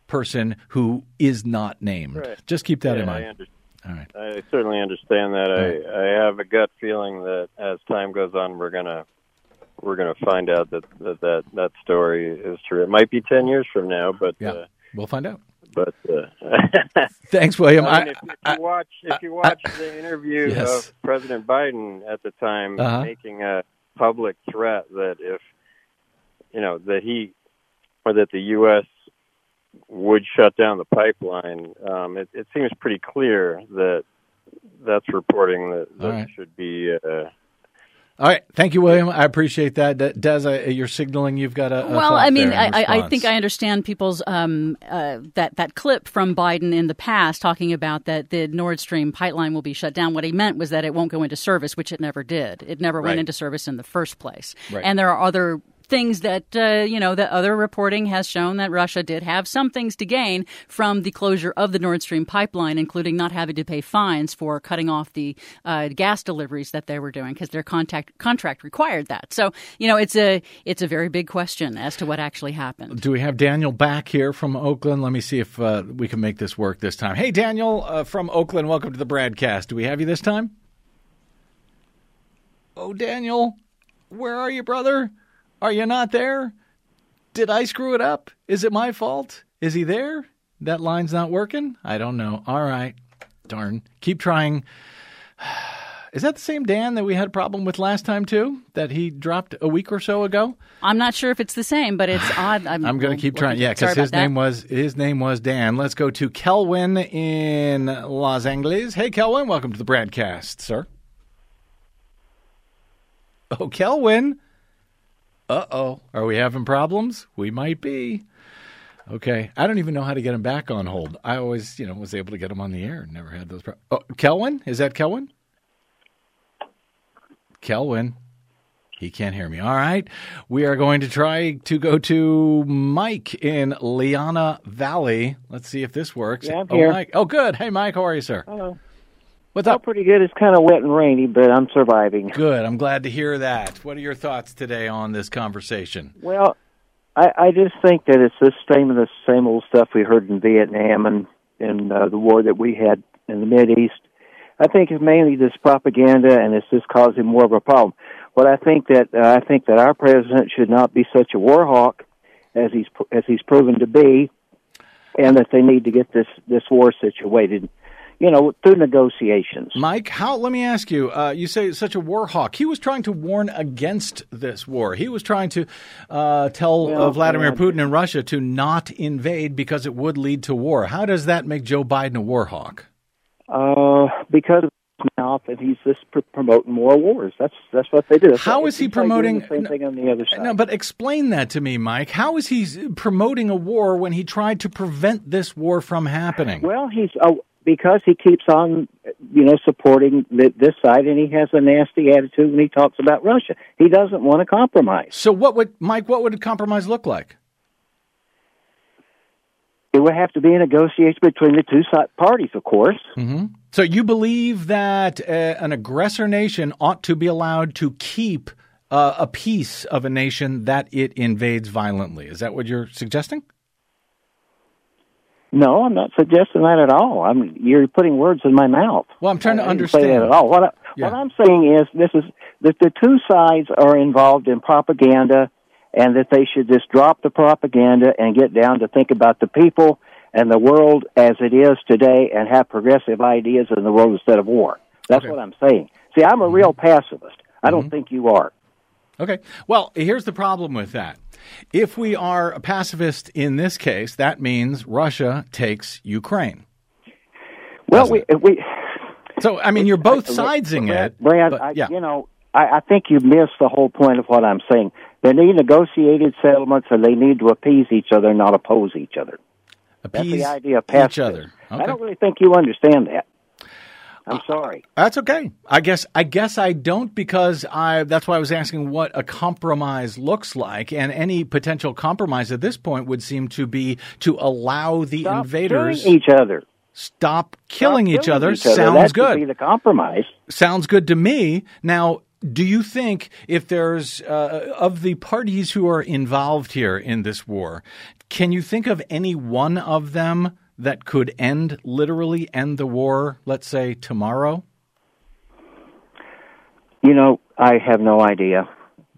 Speaker 2: person who is not named.
Speaker 5: Right.
Speaker 2: Just keep that
Speaker 5: yeah,
Speaker 2: in mind. All right.
Speaker 5: I certainly understand that. I, I have a gut feeling that as time goes on, we're gonna we're gonna find out that that that, that story is true. It might be ten years from now, but
Speaker 2: Yeah.
Speaker 5: uh,
Speaker 2: We'll find out.
Speaker 5: But. Uh,
Speaker 2: Thanks, William.
Speaker 5: I mean,
Speaker 2: I-
Speaker 5: if, if you watch if you watch the interview
Speaker 2: Yes.
Speaker 5: of President Biden at the time
Speaker 2: Uh-huh.
Speaker 5: making a public threat that if you know that he or that the U.S. would shut down the pipeline, um, it, it seems pretty clear that that's reporting that, that
Speaker 2: right.
Speaker 5: should be. Uh,
Speaker 2: All right, thank you, William. I appreciate that. De- Des, I, you're signaling you've got a. a
Speaker 4: well, I mean,
Speaker 2: there in
Speaker 4: I, I- I think I understand people's um, uh, that that clip from Biden in the past talking about that the Nord Stream pipeline will be shut down. What he meant was that it won't go into service, which it never did. It never
Speaker 2: Right.
Speaker 4: went into service in the first place.
Speaker 2: Right.
Speaker 4: And there are other things that uh, you know that other reporting has shown that Russia did have some things to gain from the closure of the Nord Stream pipeline, including not having to pay fines for cutting off the uh, gas deliveries that they were doing because their contact contract required that. So you know it's a it's a very big question as to what actually happened.
Speaker 2: Do we have Daniel back here from Oakland? Let me see if uh, we can make this work this time. Hey, Daniel uh, from Oakland, welcome to the broadcast. Do we have you this time? Oh, Daniel, where are you, brother? Are you not there? Did I screw it up? Is it my fault? Is he there? That line's not working? I don't know. All right. Darn. Keep trying. Is that the same Dan that we had a problem with last time, too? That he dropped a week or so ago?
Speaker 4: I'm not sure if it's the same, but it's odd. I'm,
Speaker 2: I'm going to keep trying. Yeah, because his
Speaker 4: that.
Speaker 2: name was his name was Dan. Let's go to Kelwin in Los Angeles. Hey, Kelwin, welcome to the broadcast, sir. Oh, Kelwin. Uh oh. Are we having problems? We might be. Okay. I don't even know how to get him back on hold. I always, you know, was able to get him on the air. Never had those problems. Oh, Kelwin? Is that Kelwin? Kelwin. He can't hear me. All right. We are going to try to go to Mike in Liana Valley. Let's see if this works.
Speaker 6: Yeah, I'm
Speaker 2: oh,
Speaker 6: here.
Speaker 2: Mike. Oh, good. Hey, Mike. How are you, sir?
Speaker 6: Hello.
Speaker 2: What's up?
Speaker 6: pretty good. It's kind of wet and rainy, but I'm surviving.
Speaker 2: Good. I'm glad to hear that. What are your thoughts today on this conversation?
Speaker 6: Well, I, I just think that it's the same the same old stuff we heard in Vietnam and in uh, the war that we had in the Mid East. I think it's mainly this propaganda, and it's just causing more of a problem. But I think that uh, I think that our president should not be such a war hawk as he's as he's proven to be, and that they need to get this this war situated, you know, through negotiations.
Speaker 2: Mike, how? Let me ask you. Uh, you say such a war hawk. He was trying to warn against this war. He was trying to uh, tell uh,
Speaker 6: Well,
Speaker 2: Vladimir
Speaker 6: uh,
Speaker 2: Putin and Russia to not invade because it would lead to war. How does that make Joe Biden a war hawk?
Speaker 6: Uh, because of his mouth, and he's just pr- promoting more wars. That's that's what they do. That's
Speaker 2: How is he promoting-
Speaker 6: the same
Speaker 2: no,
Speaker 6: thing on the other side?
Speaker 2: No, but explain that to me, Mike. How is he promoting a war when he tried to prevent this war from happening?
Speaker 6: well, he's uh, because he keeps on, you know, supporting th- this side, and he has a nasty attitude when he talks about Russia. He doesn't want to compromise.
Speaker 2: so, what would Mike? What would a compromise look like?
Speaker 6: It would have to be a negotiation between the two side parties, of course.
Speaker 2: So, you believe that uh, an aggressor nation ought to be allowed to keep uh, a piece of a nation that it invades violently? Is that what you're suggesting?
Speaker 6: No, I'm not suggesting that at all. I'm you're putting words in my mouth.
Speaker 2: Well, I'm trying to
Speaker 6: didn't say
Speaker 2: understand.
Speaker 6: that at all. What, I,
Speaker 2: Yeah.
Speaker 6: what I'm saying is this is that the two sides are involved in propaganda, and that they should just drop the propaganda and get down to think about the people and the world as it is today, and have progressive ideas in the world instead of war. That's
Speaker 2: Okay.
Speaker 6: what I'm saying. See, I'm a mm-hmm. real pacifist. I don't mm-hmm. think you are.
Speaker 2: Okay. Well, here's the problem with that. If we are a pacifist in this case, that means Russia takes Ukraine.
Speaker 6: Well, we we
Speaker 2: So, I mean, you're both sidesing it.
Speaker 6: Brad,
Speaker 2: but-
Speaker 6: I,
Speaker 2: yeah.
Speaker 6: you know, I, I think you missed the whole point of what I'm saying. They need negotiated settlements, and they need to appease each other, not oppose each other. That's the idea of
Speaker 2: each other. Okay.
Speaker 6: I don't really think you understand that. I'm sorry.
Speaker 2: That's okay. I guess I guess I don't because I that's why I was asking what a compromise looks like and any potential compromise at this point would seem to be to allow the
Speaker 6: Stop
Speaker 2: invaders
Speaker 6: killing each other.
Speaker 2: stop killing
Speaker 6: Stop
Speaker 2: each other.
Speaker 6: each other.
Speaker 2: Sounds
Speaker 6: that
Speaker 2: good.
Speaker 6: Be the compromise.
Speaker 2: sounds good to me. Now, do you think if there's uh, of the parties who are involved here in this war, can you think of any one of them that could end literally end the war? Let's say tomorrow.
Speaker 6: You know, I have no idea.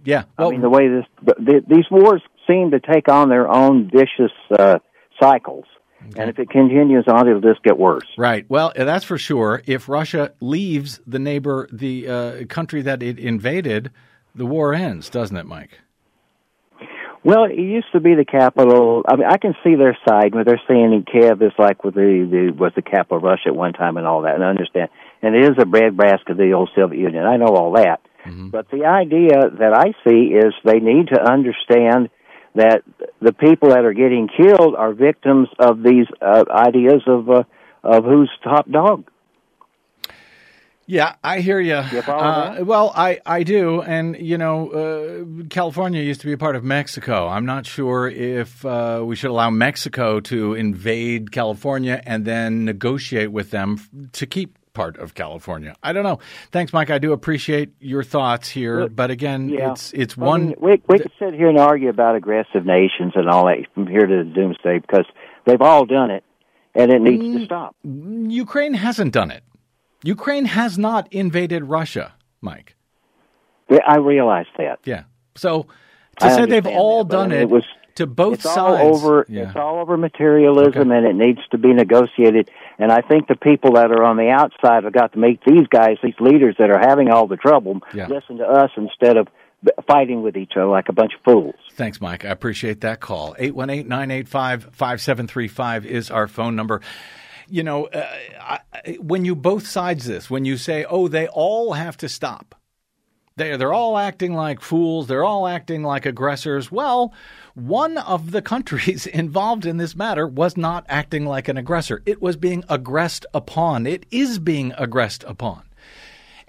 Speaker 2: Yeah.
Speaker 6: I mean, the way this the, these wars seem to take on their own vicious uh, cycles, and if it continues on, it'll just get worse.
Speaker 2: Right. Well, that's for sure. If Russia leaves the neighbor, the uh, country that it invaded, the war ends, doesn't it, Mike?
Speaker 6: Well, it used to be the capital. I mean, I can see their side when they're saying Kiev is like with the, the was the capital of Russia at one time and all that, and I understand. And it is a breadbasket of the old Soviet Union. I know all that.
Speaker 2: Mm-hmm.
Speaker 6: But the idea that I see is they need to understand that the people that are getting killed are victims of these uh, ideas of uh, of who's top dog.
Speaker 2: Yeah, I hear you.
Speaker 6: You
Speaker 2: Uh, well, I, I do. And, you know, uh, California used to be a part of Mexico. I'm not sure if uh, we should allow Mexico to invade California and then negotiate with them f- to keep part of California. I don't know. Thanks, Mike. I do appreciate your thoughts here.
Speaker 6: Well,
Speaker 2: but again,
Speaker 6: yeah.
Speaker 2: it's it's one.
Speaker 6: we we could sit here and argue about aggressive nations and all that from here to the doomsday because they've all done it, and it needs
Speaker 2: Mm.
Speaker 6: to stop.
Speaker 2: Ukraine hasn't done it. Ukraine has not invaded Russia, Mike.
Speaker 6: Yeah, I realize that.
Speaker 2: Yeah. So to say they've all
Speaker 6: that,
Speaker 2: done it,
Speaker 6: it was-
Speaker 2: to both
Speaker 6: it's all over.
Speaker 2: Yeah.
Speaker 6: It's all over materialism, and it needs to be negotiated. And I think the people that are on the outside have got to make these guys, these leaders that are having all the trouble,
Speaker 2: Yeah.
Speaker 6: listen to us instead of fighting with each other like a bunch of fools.
Speaker 2: Thanks, Mike. I appreciate that call. 818 985 5735 is our phone number. You know, uh, I, when you both sides this, when you say, oh, they all have to stop, they're, they're all acting like fools, they're all acting like aggressors. Well, one of the countries involved in this matter was not acting like an aggressor. It was being aggressed upon. It is being aggressed upon.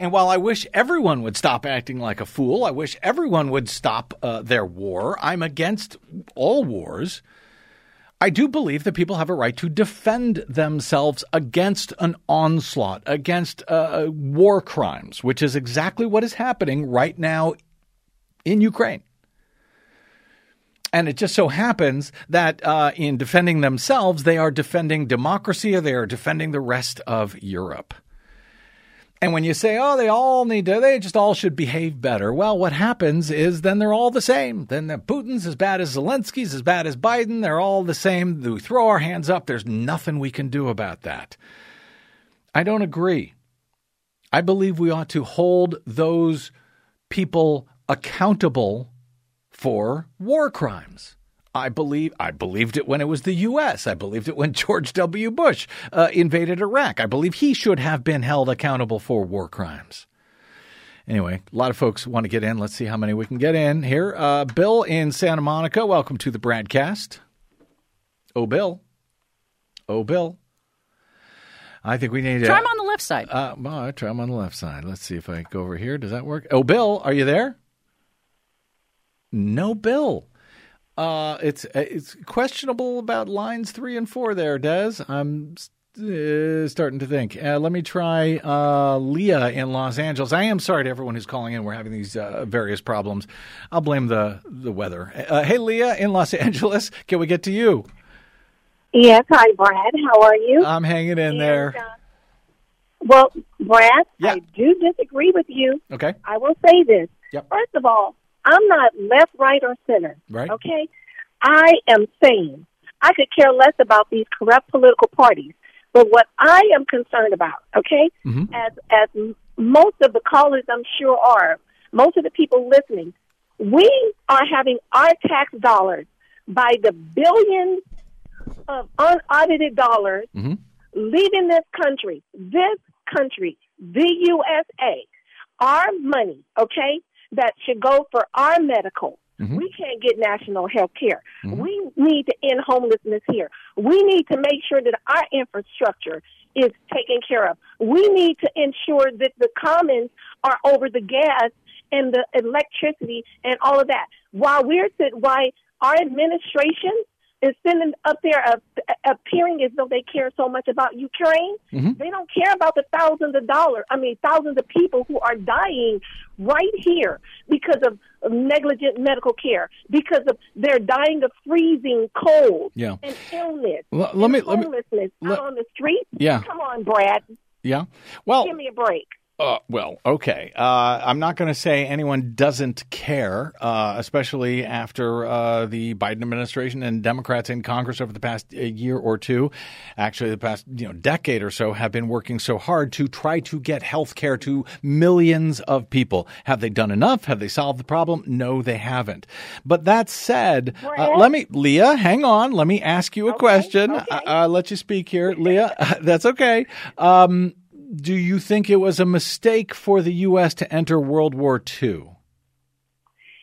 Speaker 2: And while I wish everyone would stop acting like a fool, I wish everyone would stop uh, their war. I'm against all wars. I do believe that people have a right to defend themselves against an onslaught, against uh, war crimes, which is exactly what is happening right now in Ukraine. And it just so happens that uh, in defending themselves, they are defending democracy or they are defending the rest of Europe. And when you say, oh, they all need to, they just all should behave better. Well, what happens is then they're all the same. Then the Putin's as bad as Zelensky's, as bad as Biden. They're all the same. We throw our hands up. There's nothing we can do about that. I don't agree. I believe we ought to hold those people accountable for war crimes. I believe I believed it when it was the U.S. I believed it when George W. Bush uh, invaded Iraq. I believe he should have been held accountable for war crimes. Anyway, a lot of folks want to get in. Let's see how many we can get in here. Uh, Bill in Santa Monica, welcome to the broadcast. Oh, Bill. Oh, Bill. I think we need to.
Speaker 4: Try him on the left side.
Speaker 2: Uh, well, I try them on the left side. Let's see if I go over here. Does that work? Oh, Bill, are you there? No, Bill. Uh, it's it's questionable about lines three and four there, Des. I'm uh, starting to think. Uh, let me try uh, Leah in Los Angeles. I am sorry to everyone who's calling in. We're having these uh, various problems. I'll blame the the weather. Uh, hey, Leah in Los Angeles, can we get to you?
Speaker 7: Yes, hi, Brad. How are you?
Speaker 2: I'm hanging in there.
Speaker 7: And, uh, well, Brad,
Speaker 2: Yeah.
Speaker 7: I do disagree with you.
Speaker 2: Okay.
Speaker 7: I will say this.
Speaker 2: Yep.
Speaker 7: First of all, I'm not left, right, or center.
Speaker 2: Right.
Speaker 7: Okay? I am saying I could care less about these corrupt political parties. But what I am concerned about, okay,
Speaker 2: Mhm.
Speaker 7: as as most of the callers I'm sure are, most of the people listening, we are having our tax dollars by the billions of unaudited dollars
Speaker 2: Mhm.
Speaker 7: leaving this country, this country, the USA, our money, okay, that should go for our medical.
Speaker 2: Mhm.
Speaker 7: We can't get national health care. We need to end homelessness here. We need to make sure that our infrastructure is taken care of. We need to ensure that the commons are over the gas and the electricity and all of that. While we're sit, why our administration is sitting up there appearing as though they care so much about Ukraine.
Speaker 2: Mhm.
Speaker 7: They don't care about the thousands of dollars. I mean, thousands of people who are dying right here because of negligent medical care, because of they're dying of freezing cold
Speaker 2: Yeah.
Speaker 7: and illness,
Speaker 2: let me-
Speaker 7: and
Speaker 2: let me-
Speaker 7: homelessness
Speaker 2: let-
Speaker 7: out on the street.
Speaker 2: Yeah.
Speaker 7: Come on, Brad,
Speaker 2: Yeah. Well,
Speaker 7: give me a break.
Speaker 2: Uh, well, okay. Uh, I'm not going to say anyone doesn't care, uh, especially after uh, the Biden administration and Democrats in Congress over the past uh, year or two, actually the past you know decade or so, have been working so hard to try to get health care to millions of people. Have they done enough? Have they solved the problem? No, they haven't. But that said, uh, let me, Leah, hang on. Let me ask you a question.
Speaker 7: okay.
Speaker 2: Uh, let you speak here, Leah. That's okay. Um, do you think it was a mistake for the U.S. to enter World War II?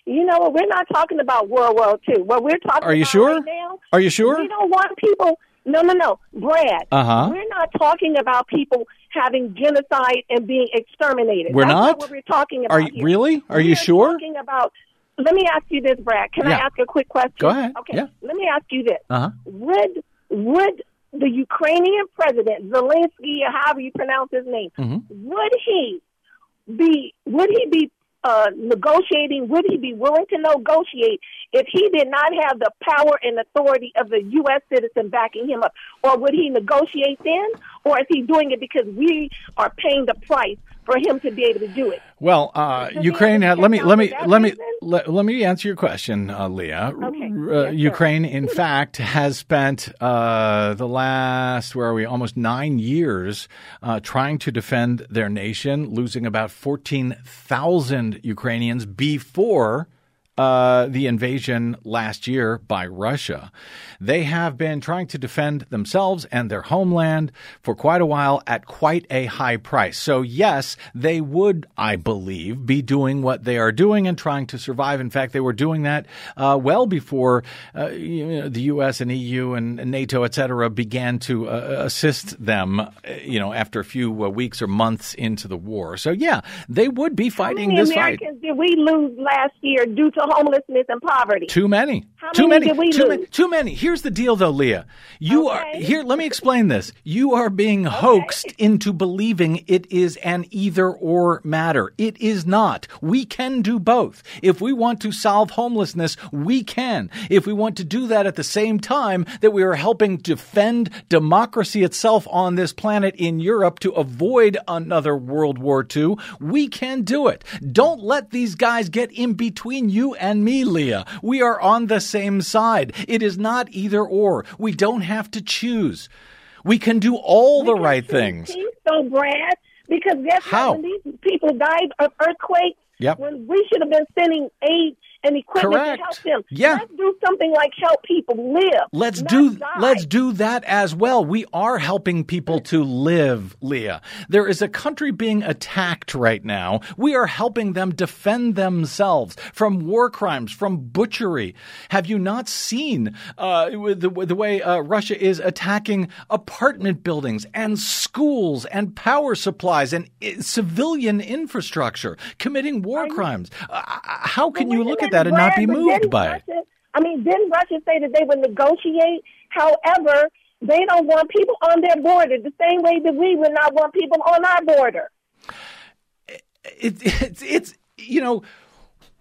Speaker 7: You know what? We're not talking about World War II. What we're talking
Speaker 2: Are you
Speaker 7: about
Speaker 2: sure?
Speaker 7: right now,
Speaker 2: Are you sure?
Speaker 7: we don't want people. No, no, no, Brad.
Speaker 2: Uh-huh.
Speaker 7: We're not talking about people having genocide and being exterminated.
Speaker 2: We're
Speaker 7: That's
Speaker 2: not?
Speaker 7: what we're talking about.
Speaker 2: Are you
Speaker 7: here.
Speaker 2: really? Are you
Speaker 7: We're
Speaker 2: sure?
Speaker 7: Talking about. Let me ask you this, Brad. Can
Speaker 2: Yeah.
Speaker 7: I ask a quick question?
Speaker 2: Go ahead.
Speaker 7: Okay.
Speaker 2: Yeah.
Speaker 7: Let me ask you this.
Speaker 2: Uh huh.
Speaker 7: Would would the Ukrainian president Zelensky, or however you pronounce his name,
Speaker 2: Mhm.
Speaker 7: would he be would he be uh, negotiating? Would he be willing to negotiate if he did not have the power and authority of the U.S. citizen backing him up, or would he negotiate then, or is he doing it because we are paying the price for him to be able to do it?
Speaker 2: Well, uh, Ukraine. Uh, let me let me let me let, let me answer your question, uh, Leah.
Speaker 7: Okay.
Speaker 2: Uh,
Speaker 7: Yes, sir.
Speaker 2: Ukraine, in fact, has spent uh, the last where are we almost nine years uh, trying to defend their nation, losing about fourteen thousand Ukrainians before. Uh, the invasion last year by Russia. They have been trying to defend themselves and their homeland for quite a while at quite a high price. So, yes, they would, I believe, be doing what they are doing and trying to survive. In fact, they were doing that uh, well before uh, you know, the U.S. and EU and NATO, et cetera, began to uh, assist them, uh, you know, after a few uh, weeks or months into the war. So, yeah, they would be fighting this fight.
Speaker 7: Americans did we lose last year due to homelessness and poverty?
Speaker 2: Too many.
Speaker 7: How
Speaker 2: too
Speaker 7: many
Speaker 2: many. too many. Too many. Here's the deal, though, Leah. You are here. Let me explain this. You are being hoaxed into believing it is an either or matter. It is not. We can do both. If we want to solve homelessness, we can. If we want to do that at the same time that we are helping defend democracy itself on this planet in Europe to avoid another World War II, we can do it. Don't let these guys get in between you and me, Leah. We are on the same side. It is not either or. We don't have to choose. We can do all the right things.
Speaker 7: Though, Brad, because guess
Speaker 2: How?
Speaker 7: When these people died of earthquakes,
Speaker 2: Yep.
Speaker 7: when we should have been sending aid and equipment
Speaker 2: Correct.
Speaker 7: to help them.
Speaker 2: Yeah.
Speaker 7: Let's do something like help people live.
Speaker 2: Let's do
Speaker 7: die.
Speaker 2: let's do that as well. We are helping people to live, Leah. There is a country being attacked right now. We are helping them defend themselves from war crimes, from butchery. Have you not seen uh, the, the way uh, Russia is attacking apartment buildings and schools and power supplies and uh, civilian infrastructure, committing war crimes? Uh, how can you look at
Speaker 7: minute,
Speaker 2: that and not be moved by it?
Speaker 7: I mean, didn't Russia say that they would negotiate? However, they don't want people on their border the same way that we would not want people on our border.
Speaker 2: it, it's it's you know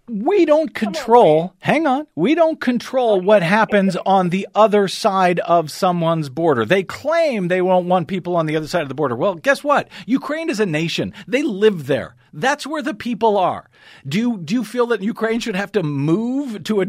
Speaker 2: we don't control hang on. We don't control what happens on the other side of someone's border. They claim they won't want people on the other side of the border. Well guess what? Ukraine is a nation. They live there that's where the people are. Do you, do you feel that ukraine should have to move to a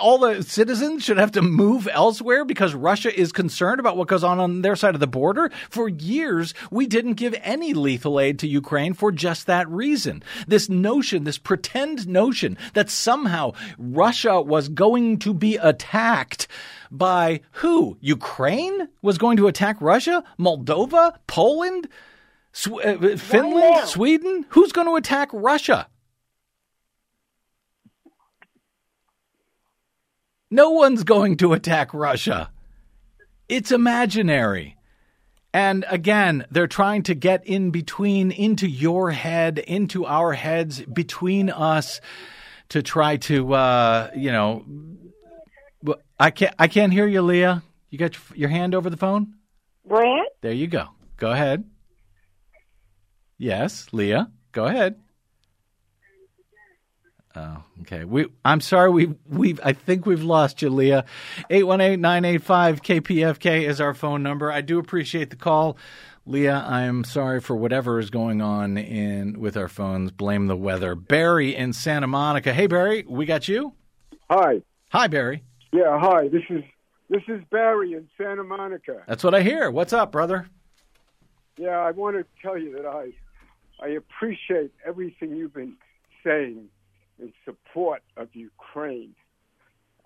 Speaker 2: all the citizens should have to move elsewhere because russia is concerned about what goes on on their side of the border? For years we didn't give any lethal aid to ukraine for just that reason. This notion this pretend notion that somehow russia was going to be attacked by who? Ukraine was going to attack russia? Moldova? Poland Sw- uh, finland
Speaker 7: now.
Speaker 2: sweden who's going to attack russia No one's going to attack Russia. It's imaginary. And again, they're trying to get in between, into your head, into our heads, between us, to try to, uh, you know. w- I can't. I can't hear you, Leah. You got your, your hand over the phone.
Speaker 7: Brad?
Speaker 2: There you go. Go ahead. Yes, Leah. Go ahead. Oh, okay. We I'm sorry we we I think we've lost you, Leah. 818-985 KPFK is our phone number. I do appreciate the call. Leah, I'm sorry for whatever is going on in with our phones. Blame the weather. Barry in Santa Monica. Hey, Barry, we got you.
Speaker 8: Hi.
Speaker 2: Hi, Barry.
Speaker 8: Yeah, hi. This is this is Barry in Santa Monica.
Speaker 2: That's what I hear. What's up, brother?
Speaker 8: Yeah, I want to tell you that I I appreciate everything you've been saying in support of Ukraine.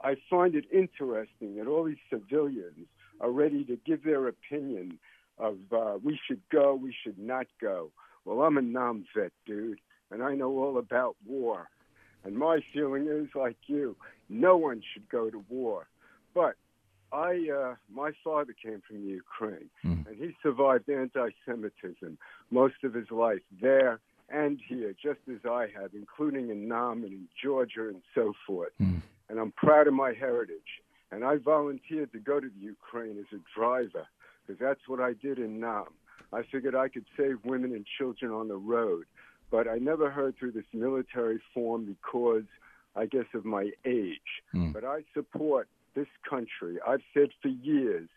Speaker 8: I find it interesting that all these civilians are ready to give their opinion of uh, we should go, we should not go. Well, I'm a Nam vet, dude, and I know all about war. And my feeling is like you, no one should go to war. But I, uh, my father came from the Ukraine,
Speaker 2: Mm.
Speaker 8: and he survived anti-Semitism most of his life there and here, just as I have, including in Nam and in Georgia and so forth.
Speaker 2: Mm.
Speaker 8: And I'm proud of my heritage. And I volunteered to go to the Ukraine as a driver because that's what I did in Nam. I figured I could save women and children on the road, but I never heard through this military form because, I guess, of my age.
Speaker 2: Mm.
Speaker 8: But I support this country. I've said for years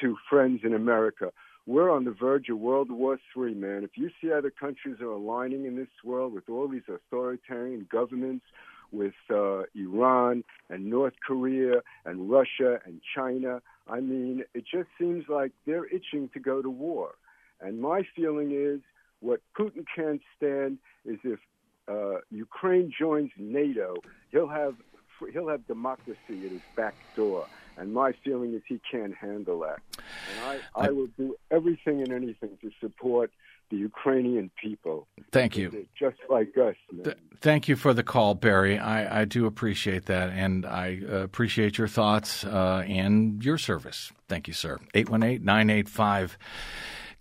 Speaker 8: to friends in America, we're on the verge of World War III, man. If you see other countries are aligning in this world with all these authoritarian governments, with uh, Iran and North Korea and Russia and China, I mean, it just seems like they're itching to go to war. And my feeling is what Putin can't stand is if uh, Ukraine joins NATO, he'll have he'll have democracy at his back door. And my feeling is he can't handle that. And I, I will do everything and anything to support the Ukrainian people.
Speaker 2: Thank you.
Speaker 8: Just like us.
Speaker 2: Th- thank you for the call, Barry. I, I do appreciate that, and I uh, appreciate your thoughts uh, and your service. Thank you, sir. 818 985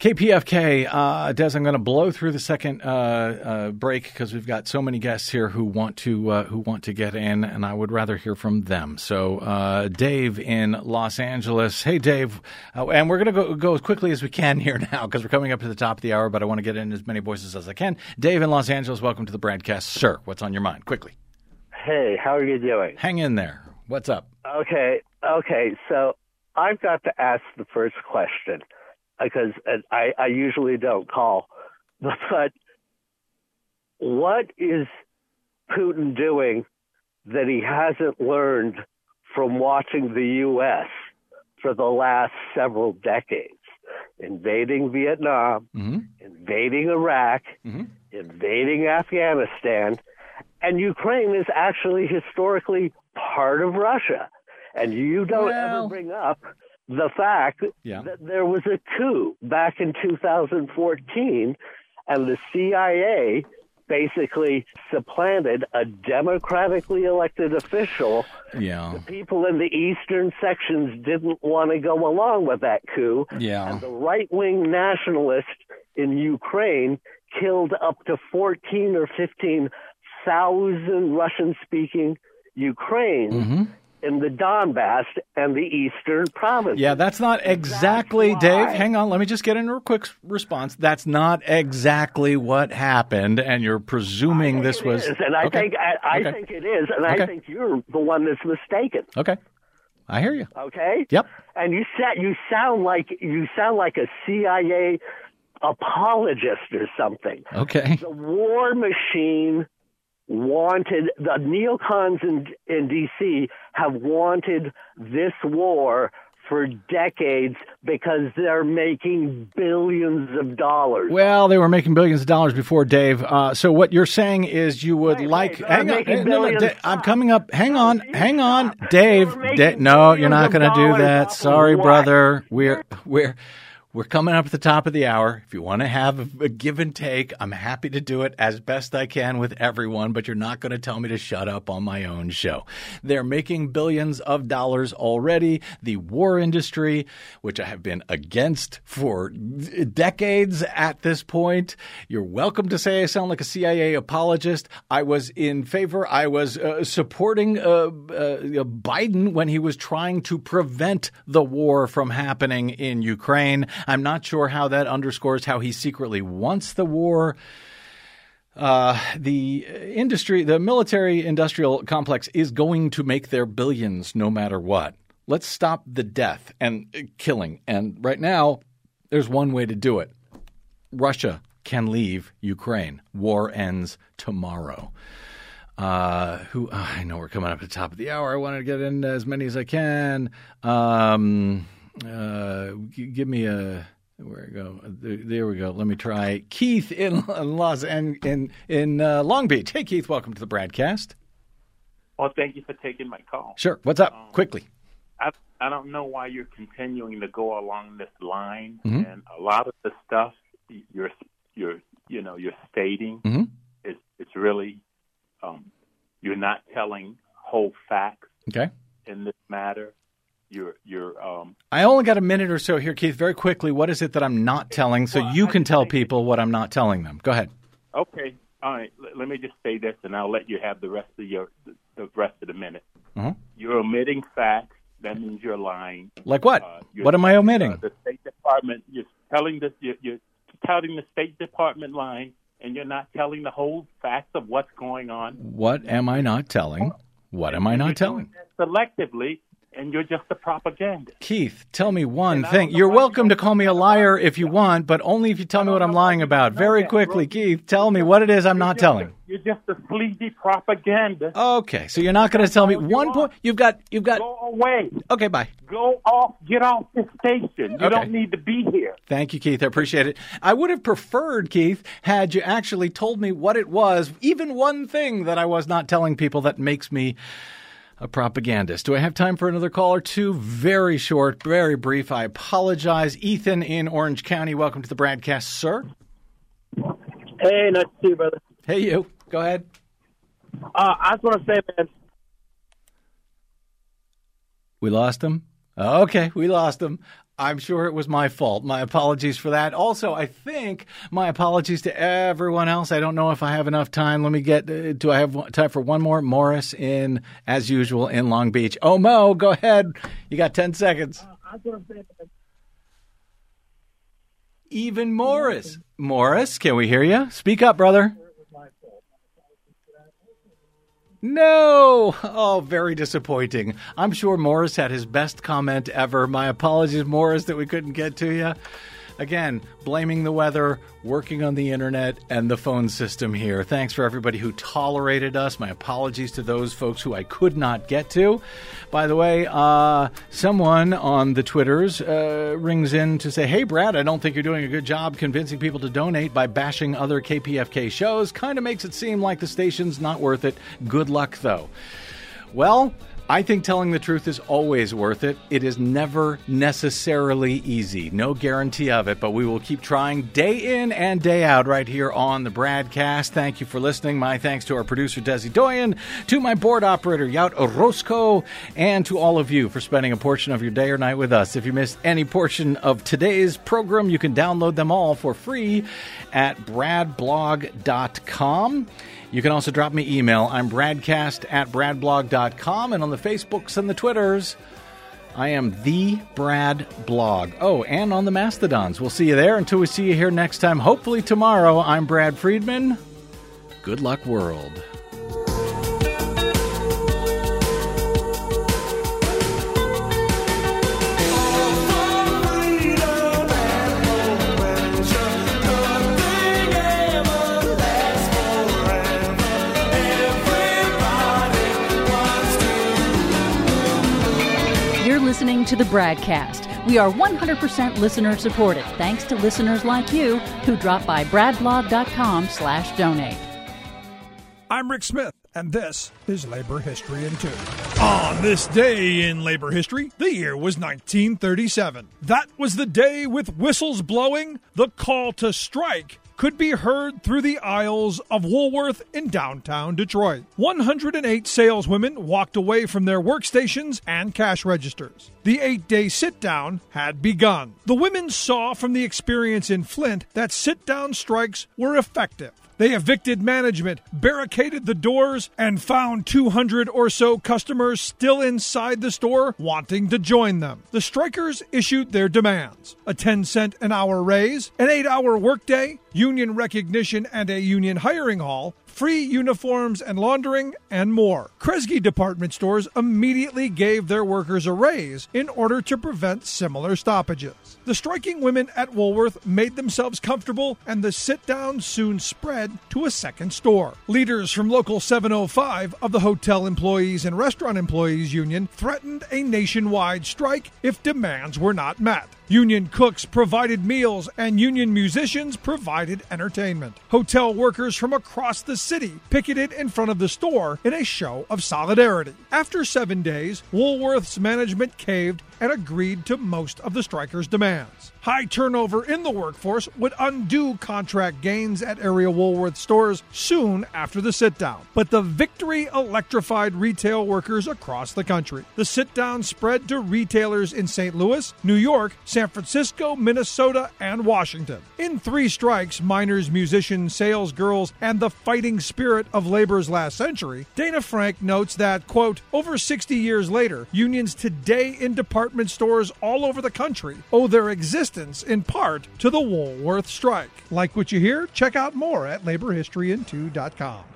Speaker 2: KPFK. Uh, Des, I'm going to blow through the second uh, uh, break because we've got so many guests here who want to uh, who want to get in, and I would rather hear from them. So, uh, Dave in Los Angeles. Hey, Dave, uh, and we're going to go go as quickly as we can here now because we're coming up to the top of the hour, but I want to get in as many voices as I can. Dave in Los Angeles, welcome to the broadcast, sir. What's on your mind? Quickly,
Speaker 9: Hey, how are you doing?
Speaker 2: hang in there. What's up?
Speaker 9: Okay, okay. So I've got to ask the first question because I, I usually don't call, but what is Putin doing that he hasn't learned from watching the U.S. for the last several decades? Invading Vietnam,
Speaker 2: hmm
Speaker 9: invading Iraq,
Speaker 2: Mhm.
Speaker 9: invading Afghanistan, and Ukraine is actually historically part of Russia. And you don't
Speaker 2: Well-
Speaker 9: ever bring up the fact
Speaker 2: Yeah.
Speaker 9: that there was a coup back in 2014 and the CIA basically supplanted a democratically elected official
Speaker 2: Yeah.
Speaker 9: The people in the eastern sections didn't want to go along with that coup.
Speaker 2: Yeah.
Speaker 9: And the right wing nationalists in Ukraine killed up to 14 or 15,000 Russian speaking Ukrainians
Speaker 2: hmm
Speaker 9: in the Donbass and the eastern provinces.
Speaker 2: Yeah, that's not exactly,
Speaker 9: why-
Speaker 2: Dave. Hang on, let me just get in a quick response. That's not exactly what happened, and you're presuming this
Speaker 9: It
Speaker 2: was.
Speaker 9: is, and I
Speaker 2: okay.
Speaker 9: think I, I
Speaker 2: Okay.
Speaker 9: think it is, and
Speaker 2: Okay.
Speaker 9: I think you're the one that's mistaken.
Speaker 2: Okay, I hear you.
Speaker 9: Okay.
Speaker 2: Yep.
Speaker 9: and you sa- you sound like you sound like a CIA apologist or something.
Speaker 2: Okay.
Speaker 9: The war machine wanted the neocons in in DC have wanted this war for decades because they're making billions of dollars.
Speaker 2: Well, they were making billions of dollars before, Dave. Uh, so what you're saying is you would
Speaker 9: Wait,
Speaker 2: like.
Speaker 9: wait,
Speaker 2: hang on, no, no. Da- I'm coming up. Hang on, hang on. Dave. Da- no, you're not going to do that.
Speaker 9: dollars off of
Speaker 2: Sorry, brother. We're we're. We're coming up at the top of the hour. If you want to have a, give and take, I'm happy to do it as best I can with everyone, but you're not going to tell me to shut up on my own show. They're making billions of dollars already. The war industry, which I have been against for decades at this point. You're welcome to say I sound like a CIA apologist. I was in favor, I was uh, supporting uh, uh, Biden when he was trying to prevent the war from happening in Ukraine. I'm not sure how that underscores how he secretly wants the war. Uh, the industry, the military industrial complex is going to make their billions no matter what. Let's stop the death and uh, killing. And right now, There's one way to do it. Russia can leave Ukraine. War ends tomorrow. Uh, who I know we're coming up at the top of the hour. I wanted to get in as many as I can. Um, uh, g- give me a where we go. There, there we go. Let me try Keith in Los in in, in uh, Long Beach. Hey Keith, welcome to the broadcast.
Speaker 10: Well, thank you for taking my call.
Speaker 2: Sure. What's up? Quickly.
Speaker 10: I I don't know why you're continuing to go along this line,
Speaker 2: Mhm.
Speaker 10: and a lot of the stuff you're you're you know you're stating
Speaker 2: Mhm.
Speaker 10: is it's really um, you're not telling whole facts
Speaker 2: Okay.
Speaker 10: in this matter. You're you're um,
Speaker 2: I only got a minute or so here, Keith. Very quickly, what is it that I'm not telling so you can tell people what I'm not telling them? Go ahead.
Speaker 10: okay. All right. Let, let me just say this, and I'll let you have the rest of your the rest of the minute.
Speaker 2: Uh-huh.
Speaker 10: You're omitting facts. That means you're lying.
Speaker 2: Like what?
Speaker 10: Uh,
Speaker 2: what am I omitting?
Speaker 10: Uh, the State Department, you're telling the you're, you're touting the State Department line, and you're not telling the whole facts of what's going on.
Speaker 2: What am I not telling? What am I not telling?
Speaker 10: selectively, and you're just a propagandist.
Speaker 2: Keith, tell me one thing. You're welcome to call me a liar if you want, but only if you tell me what I'm lying about. Very quickly, Keith, tell me what it is I'm not telling.
Speaker 10: You're just a sleazy propagandist.
Speaker 2: Okay, so you're not going to tell me one point. You've got, you've got.
Speaker 10: Go away.
Speaker 2: Okay, bye.
Speaker 10: Go off. Get off the station. You
Speaker 2: Okay.
Speaker 10: don't need to be here.
Speaker 2: Thank you, Keith. I appreciate it. I would have preferred, Keith, had you actually told me what it was, even one thing that I was not telling people that makes me a propagandist. Do I have time for another call or two? Very short, very brief. I apologize. Ethan in Orange County, welcome to the broadcast, sir.
Speaker 11: Hey, nice to see you, brother.
Speaker 2: Hey, you. Go ahead.
Speaker 11: Uh, I just want to say, man,
Speaker 2: We lost him? Okay, we lost him. I'm sure it was my fault. My apologies for that. Also, I think my apologies to everyone else. I don't know if I have enough time. Let me get. Uh, do I have time for one more? Morris in, as usual, in Long Beach. Oh, Mo, go ahead. You got 10 seconds.
Speaker 11: I just want to say, man,
Speaker 2: Even Morris. Morris, can we hear you? Speak up, brother. No. Oh, very disappointing. I'm sure Morris had his best comment ever. My apologies, Morris, that we couldn't get to you. Again, blaming the weather, working on the internet, and the phone system here. Thanks for everybody who tolerated us. My apologies to those folks who I could not get to. By the way, uh, someone on the Twitters uh, rings in to say, Hey, Brad, I don't think you're doing a good job convincing people to donate by bashing other KPFK shows. Kind of makes it seem like the station's not worth it. Good luck, though. Well, I think telling the truth is always worth it. It is never necessarily easy. No guarantee of it, but we will keep trying day in and day out right here on the broadcast. Thank you for listening. My thanks to our producer, Desi Doyen, to my board operator, Yout Orozco, and to all of you for spending a portion of your day or night with us. If you missed any portion of today's program, you can download them all for free at bradblog.com. You can also drop me email. I'm bradcast at bradblog.com. And on the Facebooks and the Twitters, I am the Brad Blog. Oh, and on the Mastodons. We'll see you there until we see you here next time. Hopefully tomorrow. I'm Brad Friedman. Good luck, world.
Speaker 4: Listening to the Bradcast. We are 100% listener supported, thanks to listeners like you who drop by bradblog.com slash donate.
Speaker 12: I'm Rick Smith, and this is Labor History in Two. On this day in labor history, the year was 1937. That was the day with whistles blowing, the call to strike could be heard through the aisles of Woolworth in downtown Detroit. 108 saleswomen walked away from their workstations and cash registers. The eight day sit down had begun. The women saw from the experience in Flint that sit down strikes were effective. They evicted management, barricaded the doors, and found 200 or so customers still inside the store wanting to join them. The strikers issued their demands a 10 cent an hour raise, an 8 hour workday, union recognition, and a union hiring hall free uniforms and laundering, and more. Kresge department stores immediately gave their workers a raise in order to prevent similar stoppages. The striking women at Woolworth made themselves comfortable, and the sit down soon spread to a second store. Leaders from Local 705 of the Hotel Employees and Restaurant Employees Union threatened a nationwide strike if demands were not met. Union cooks provided meals and union musicians provided entertainment. Hotel workers from across the city picketed in front of the store in a show of solidarity. After seven days, Woolworth's management caved and agreed to most of the strikers' demands. High turnover in the workforce would undo contract gains at area Woolworth stores soon after the sit down. But the victory electrified retail workers across the country. The sit down spread to retailers in St. Louis, New York, San Francisco, Minnesota, and Washington. In three strikes, miners, musicians, sales girls, and the fighting spirit of labor's last century, Dana Frank notes that, quote, over 60 years later, unions today in department stores all over the country owe their existence in part to the Woolworth strike. Like what you hear? Check out more at laborhistoryin2.com.